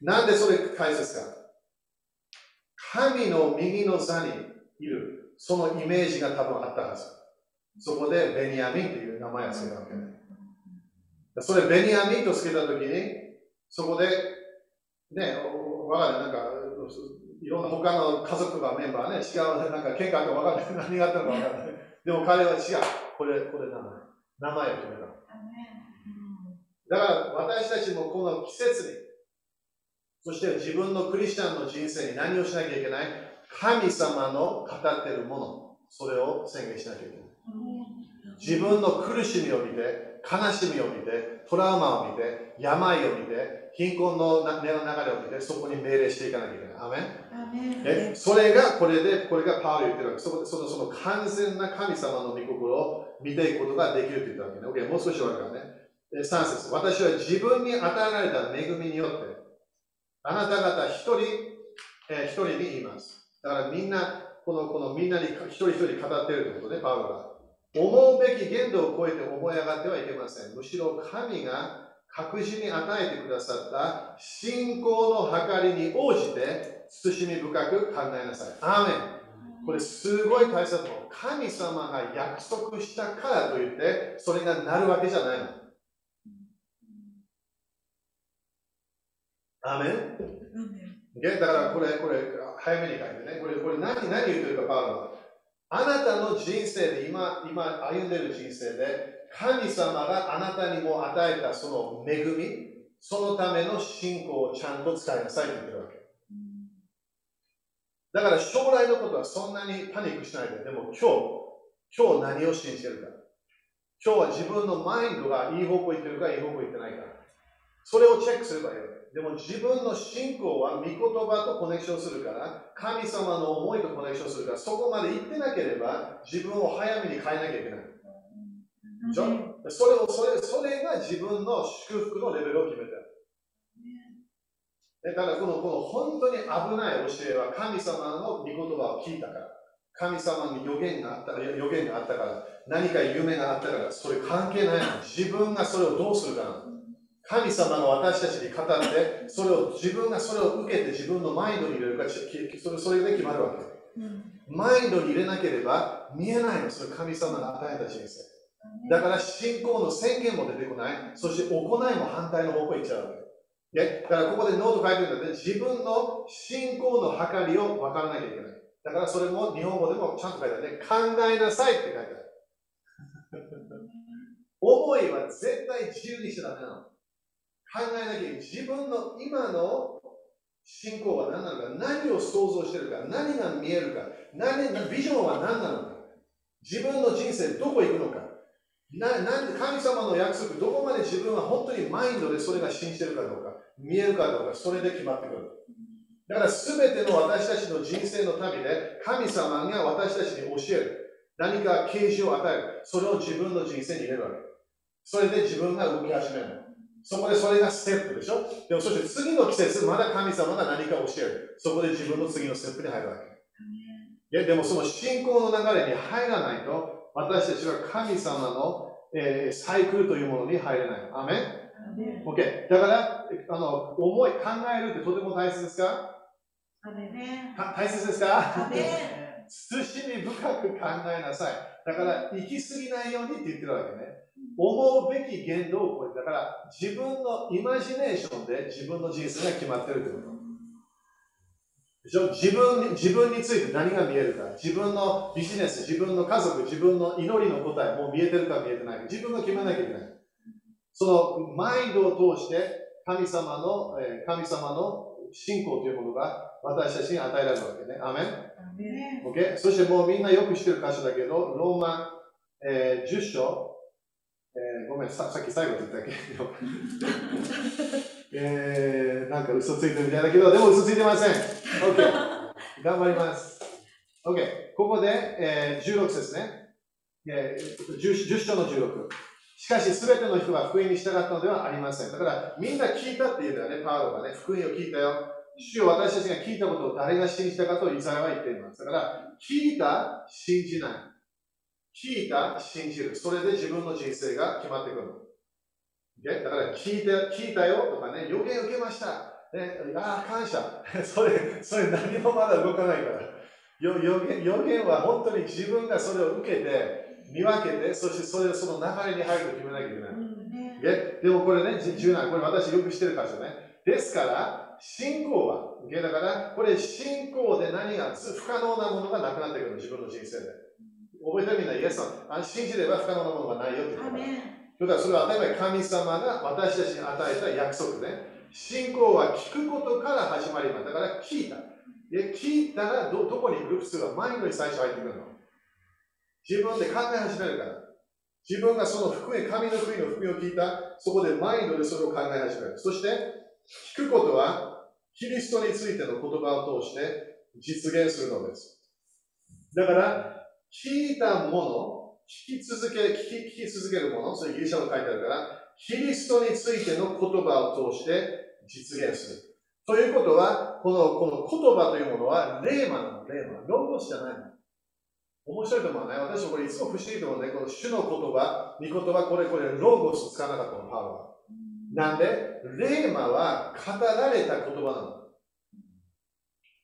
なんでそれ大切か？神の右の座にいる、そのイメージが多分あったはず。そこでベニヤミンという名前を付けたわけね。それベニヤミンと付けたときに、そこで、ね、わかる、なんか、いろんな他の家族とかメンバーね、違う、なんか喧嘩とか分かんない。[laughs] 何があったのか分かんない。でも彼は違う。これ、これ名前。名前を決めた。だから私たちもこの季節に、そして自分のクリスチャンの人生に何をしなきゃいけない？神様の語っているもの、それを宣言しなきゃいけない。自分の苦しみを見て、悲しみを見て、トラウマを見て、病を見て、貧困の流れを見て、そこに命令していかなきゃいけない。アメえそれがこれで、これがパウロ言ってるわけ。そこでそのその完全な神様の御心を見ていくことができると言ったわけね。OK、もう少し終わるからね。3節私は自分に与えられた恵みによって、あなた方一人、えー、一人に言います。だからみんな、このこのみんなに一人一人語っているということで、パウロが。思うべき限度を超えて思い上がってはいけません。むしろ神が確実に与えてくださった信仰の計りに応じて慎み深く考えなさい。アーメンこれすごい大切なの。神様が約束したからといってそれがなるわけじゃないの。アーメン？だからこれ、これ、早めに書いてね。これ、これ何何言ってるか、パウロは。あなたの人生で今、今歩んでる人生で神様があなたにも与えたその恵み、そのための信仰をちゃんと使いなさいと言ってるわけ。だから将来のことはそんなにパニックしないで、でも今日、今日何を信じてるか。今日は自分のマインドがいい方向行ってるか、いい方向行ってないか。それをチェックすればいい。でも自分の信仰は御言葉とコネクションするから、神様の思いとコネクションするから、そこまで行ってなければ自分を早めに変えなきゃいけない。でしょ？それをそれそれが自分の祝福のレベルを決めてる。だからこのこの本当に危ない教えは神様の御言葉を聞いたから。神様に予言があったから、予言があったから、何か夢があったから、それ関係ないの。自分がそれをどうするかな。神様が私たちに語って、それを自分がそれを受けて自分のマインドに入れるか、それそれで決まるわけ。うん、マインドに入れなければ見えないの。それ神様が与えた人生。だから信仰の宣言も出てこない。そして行いも反対の方向に行っちゃうわけ。だからここでノート書いてるんだって、自分の信仰の計りを分からなきゃいけない。だからそれも日本語でもちゃんと書いてあるね。考えなさいって書いてある。[laughs] 思いは絶対自由にしちゃダメなの。考えなきゃいけない自分の今の信仰は何なのか、何を想像してるか、何が見えるか、何ビジョンは何なのか、自分の人生どこ行くのか、ななん神様の約束、どこまで自分は本当にマインドでそれが信じてるかどうか、見えるかどうか、それで決まってくる。だから全ての私たちの人生の旅で神様が私たちに教える。何か啓示を与える。それを自分の人生に入れるわけ。それで自分が動き始める。そこでそれがステップでしょ？でもそして次の季節、まだ神様が何か教える。そこで自分の次のステップに入るわけ。いやでもその信仰の流れに入らないと、私たちは神様の、えー、サイクルというものに入れない。アメン ?OK。だから、あの、思い、考えるってとても大切ですか？大切ですか？[laughs] 慎み深く考えなさい。だから、行き過ぎないようにって言ってるわけね。思うべき言動を超えて、だから自分のイマジネーションで自分の人生が決まってるってこと。でしょ？自分自分について何が見えるか、自分のビジネス、自分の家族、自分の祈りの答え、もう見えてるか見えてないか、自分が決めなきゃいけない。そのマインドを通して神様の、え神様の信仰というものが私たちに与えられるわけね。アメン ?OK? そしてもうみんなよく知ってる箇所だけど、ローマ、えー、10章、えー、ごめんさ、さっき最後って言ったけど、えー、なんか嘘ついてるみたいだけど、でも嘘ついてません。OK。頑張ります。OK。ここで、えー、16節ね。えー、10, 10章の16。しかし、すべての人が福音に従ったのではありません。だから、みんな聞いたって言うんだよね、パウロがね。福音を聞いたよ。主よ私たちが聞いたことを誰が信じたかとイザヤは言っています。だから、聞いた、信じない。聞いた、信じる。それで自分の人生が決まってくる?だから聞いた、聞いたよとかね、予言受けました。ね、ああ、感謝。[laughs] それ、それ何もまだ動かないから。予言予言は本当に自分がそれを受けて、見分けて、そしてそれその流れに入ると決めなきゃいけない。うんね、でもこれね、重要な、これ私よく知ってる箇所ね。ですから、信仰は、だから、これ信仰で何が不可能なものがなくなってくるの、自分の人生で。覚えてみんな、イエスさん、信じれば不可能なものがないよって言ったから。だからそれは当たり前、神様が私たちに与えた約束ね。信仰は聞くことから始まります。だから聞いた。で聞いたらどどこに行く？普通はマインドに最初入ってくるの。自分で考え始めるから。自分がその福音、神の国の福音を聞いた、そこでマインドでそれを考え始める。そして、聞くことは、キリストについての言葉を通して実現するのです。だから、聞いたもの、聞き続け、聞き聞き続けるもの、それギリシャ語書いてあるから、キリストについての言葉を通して実現する。ということは、このこの言葉というものは、レーマなの、レーマ。ロゴスじゃないの。面白いと思うね。私もこれいつも不思議と思うね。この主の言葉、御言葉、これ、これ、ロゴス使わなかったの、パウロは。なんで、レーマは語られた言葉なの。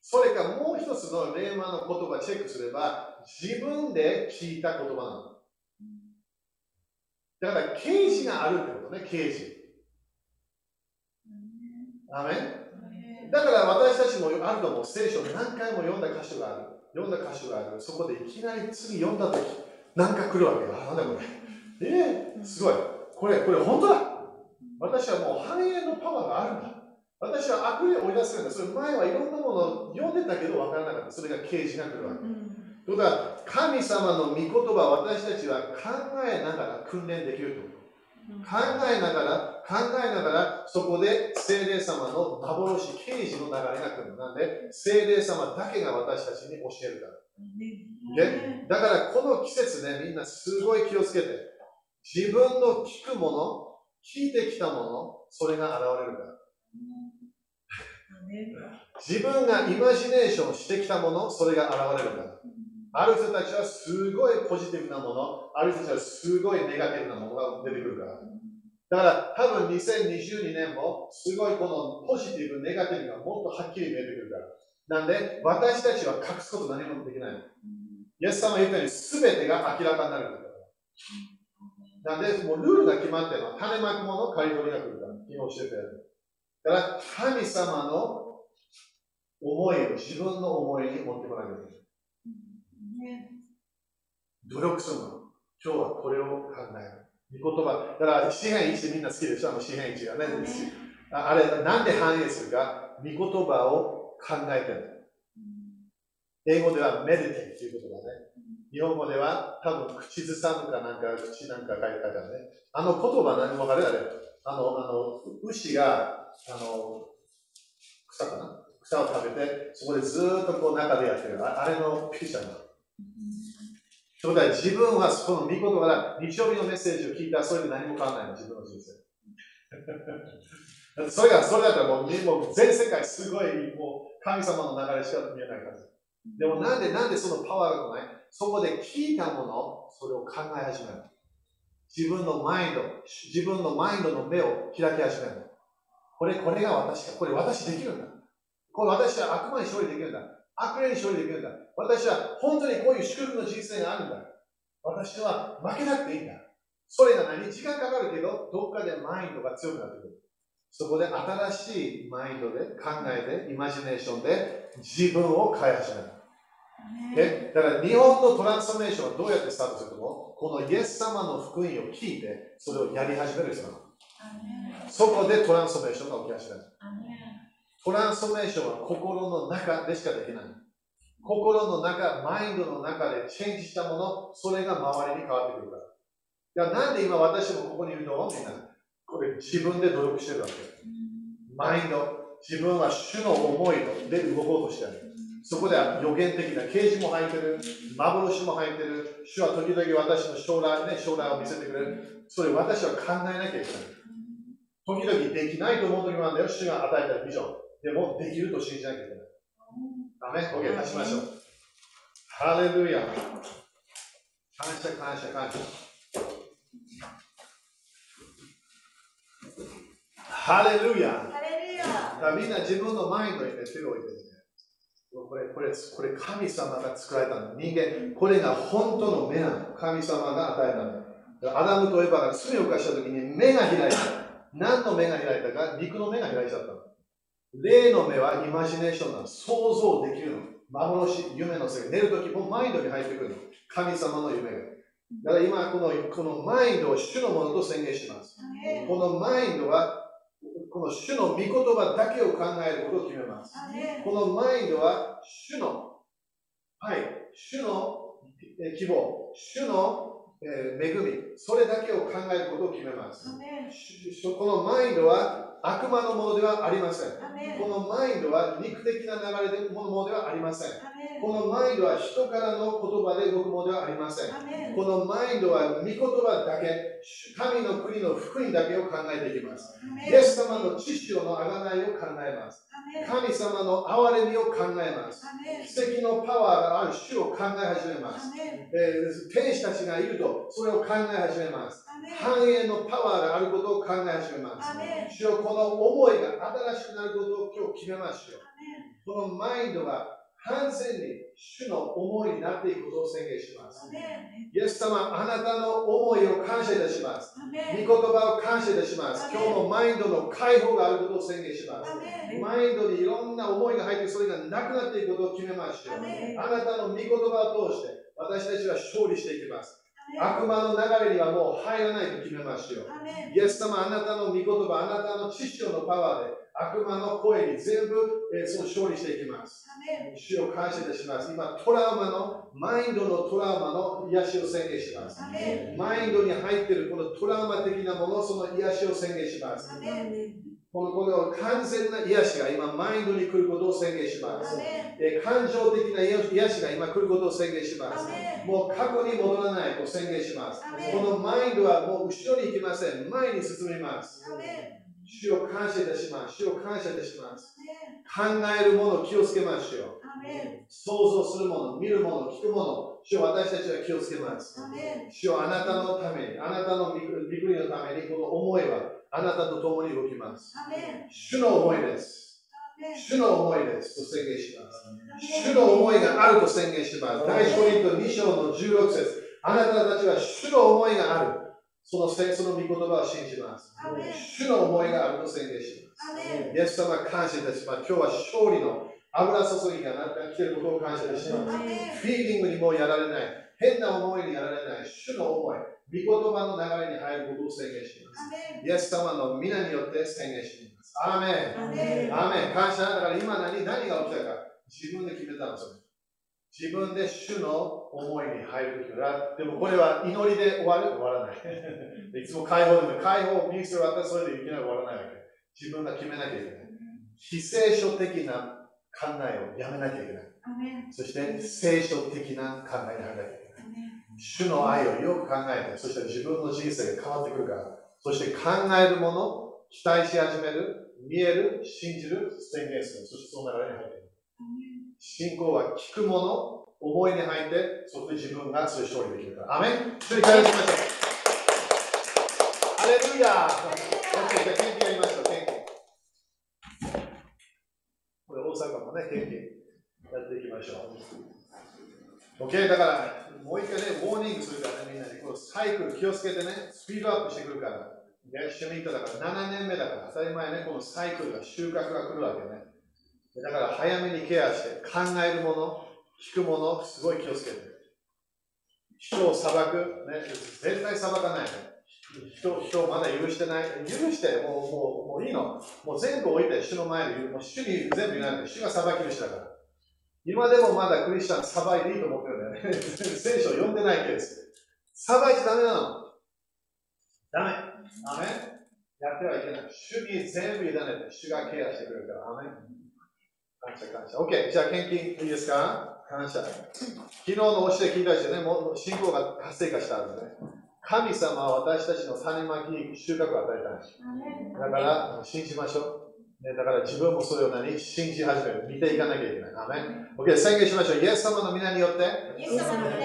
それかもう一つのレーマの言葉チェックすれば、自分で聞いた言葉なの。だから、刑事があるってことね、刑事。アメだから私たちもあると思う。聖書何回も読んだ箇所がある。読んだ箇所がある。そこでいきなり次読んだとき、何か来るわけよ。あ、なんだこれ。えー、すごい。これ、これ本当だ。私はもう繁栄のパワーがあるんだ。私は悪霊を追い出せるんだ。それ前はいろんなものを読んでたけど分からなかった。それが刑事が来るわけ。うんということは、神様の御言葉を私たちは考えながら訓練できると。考えながら、考えながら、そこで聖霊様の幻、刑事の流れが来る。なんで、聖霊様だけが私たちに教えるから。ね、だから、この季節ね、みんなすごい気をつけて。自分の聞くもの、聞いてきたもの、それが現れるから。自分がイマジネーションしてきたもの、それが現れるから。ある人たちはすごいポジティブなもの、ある人たちはすごいネガティブなものが出てくるから。だから多分2022年もすごいこのポジティブ、ネガティブがもっとはっきり見えてくるから。なんで私たちは隠すこと何もできない。イエス様が言ったように全てが明らかになるんだから。なんで、もうルールが決まってるの。種まくもの、刈り取りが来るから。昨日教えてやる。だから神様の思いを自分の思いに持ってこなきゃいけない。努力するの。今日はこれを考える。御言葉。だから、詩篇1みんな好きでしょ？あの詩篇1がね。あれ、なんで反映するか？御言葉を考えてる。英語ではメディテイという言葉ね。日本語では多分口ずさむかなんか、口なんか書いてあるね。あの言葉何もわかる？あれ。あの、あの、牛が、あの、草かな？草を食べて、そこでずっとこう中でやってる。あれのピクチャーなということは自分はこの御言葉日曜日のメッセージを聞いたらそれで何も変わらないの、自分の人生。[laughs] それが、それだったらもうもう全世界すごいもう神様の流れしか見えないから。でもなんで、なんでそのパワーがない？そこで聞いたもの、それを考え始める。自分のマインド、自分のマインドの目を開き始める。これ、これが私か。これ私できるんだ。これ私は悪魔に勝利できるんだ。悪霊に勝利できるんだ。私は本当にこういう祝福の人生があるんだ。私は負けなくていいんだ。それが何時間かかるけど、どっかでマインドが強くなってくる。そこで新しいマインドで考えて、イマジネーションで自分を変え始める。でだから日本のトランスフォーメーションはどうやってスタートするともこのイエス様の福音を聞いて、それをやり始める人なの。そこでトランスフォーメーションが起き始める。トランスフォーメーションは心の中でしかできない。心の中、マインドの中でチェンジしたもの、それが周りに変わってくるから。いやなんで今私もここにいるのみんな。これ自分で努力してるわけ。マインド、自分は主の思いで動こうとしてる。そこでは予言的な啓示も入ってる、幻も入ってる、主は時々私の将来,、ね、将来を見せてくれる。それ私は考えなきゃいけない。時々できないと思う時もあるんだよ、主が与えたビジョン。でも、できると信じなきゃいけない。ダメ ?OK、出しましょう。ハレルヤ。感謝、感謝、感謝。ハレルヤ。みんな自分のマインドに、ね、手を置いてね。これ、これ、これ神様が作られたの。人間、これが本当の目なの。神様が与えたの。アダムとエバが罪を犯したときに目が開いた。何の目が開いたか肉の目が開いちゃったの。霊の目はイマジネーションなの。想像できるの。幻、夢の世界。寝るときもマインドに入ってくるの。神様の夢が。だから今この、このマインドを主のものと宣言します。このマインドは、この主の御言葉だけを考えることを決めます。このマインドは主の、はい、主の希望、主の恵み、それだけを考えることを決めます。このマインドは悪魔のものではありません。このマインドは肉的な流れでものではありません。このマインドは人からの言葉で動くものではありません。このマインドは御言葉だけ、神の国の福音だけを考えていきます。イエス様の知識の贖いを考えます。神様の憐れみを考えます。奇跡のパワーがある主を考え始めます。えー、天使たちがいるとそれを考え始めます。繁栄のパワーがあることを考え始めます。主よこの思いが新しくなることを今日決めましょう。このマインドが完全に主の思いになっていくことを宣言します。イエス様、あなたの思いを感謝いたします。御言葉を感謝いたします。今日もマインドの解放があることを宣言します。マインドにいろんな思いが入ってそれがなくなっていくことを決めましょう。あなたの御言葉を通して私たちは勝利していきます。悪魔の流れにはもう入らないと決めましょう。イエス様、あなたの御言葉、あなたの知識のパワーで悪魔の声に全部、えー、その勝利していきます。主を感謝いたします。今、トラウマの、マインドのトラウマの癒しを宣言します。マインドに入っているこのトラウマ的なもの、その癒しを宣言します。このこの完全な癒しが今、マインドに来ることを宣言します。え感情的な癒しが今来ることを宣言します。もう過去に戻らないと宣言します。このマインドはもう後ろに行きません。前に進みます。主を感謝いたします。主を感謝いたします。考えるものを気をつけましょう。想像するもの、見るもの、聞くもの、主を私たちは気をつけます。主をあなたのために、あなたの御国のために、この思いはあなたと共に動きます。主の思いです。主の思いですと宣言します。主の思いがあると宣言します。第一コリント2章の16節あなたたちは主の思いがある。そのせその御言葉を信じます。主の思いがあると宣言します。イエス様感謝いたします。今日は勝利の油注ぎがなってきていることを感謝します。フィーリングにもやられない。変な思いにやられない。主の思い。御言葉の流れに入ることを宣言します。イエス様の皆によって宣言します。アーメン。アーメン。感謝。だから今何？何が起きたか自分で決めたんですよ。自分で主の思いに入るときは、でもこれは祈りで終わる？終わらない。[laughs] いつも解放でも解放を見せる私それでいきなり終わらないわけ。自分が決めなきゃいけない。非聖書的な考えをやめなきゃいけない。そして聖書的な考えに入らなきゃいけない。主の愛をよく考えて、そして自分の人生が変わってくるから、そして考えるもの、期待し始める、見える、信じる、宣言する。そしてその流れに入っている。信仰は聞くもの、思いに入って、そこで自分がそういう勝利できるから。アメン一人返しましょう。ハレルヤー !OK、じゃあ、元気やりましょう、元気。これ大阪もね、元気やっていきましょう。OK、だから、もう一回ね、ウォーニングするからね、みんなに、このサイクル気をつけてね、スピードアップしてくるから。ね、シュミットだから7年目だから、当たり前ね、このサイクルが収穫が来るわけね。だから早めにケアして、考えるもの、聞くもの、すごい気をつけて。人を裁く、ね、絶対裁かない。人人をまだ許してない。許して、もうもうもういいの。もう全部置いて、主の前で言う。もう主に全部言わないで、主が裁き主だから。今でもまだクリスチャン裁いていいと思ってるんだよね。[laughs] 聖書を読んでないケース。裁いちゃダメなの。ダメ。アメンやってはいけない。主に全部委ねて、主がケアしてくれるから。アメン感謝感謝。OK。じゃあ、献金いいですか？感謝。昨日の教え聞いたしね、もう信仰が活性化したんですね。神様は私たちの種まき、収穫を与えたんです。だから、信じましょう。ね、だから自分もそれを何？信じ始める。見ていかなきゃいけない。アメン OK、宣言しましょう。イエス様の皆によって、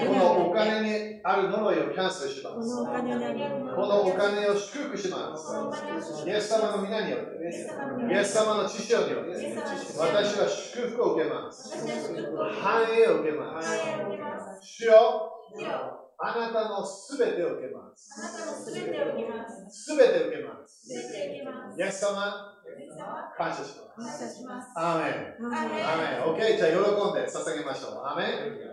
このお金にある呪いをキャンセルします。このお金を祝福します。イエス様の皆によって、イエス様の父親によって、私は祝福を受けます。繁栄を受けます。主よ、あなたのすべてを受けます。すべて受けます。イエス様、感謝します。アーメン。アーメン。OK、じゃあ喜んで捧げましょう。アーメン。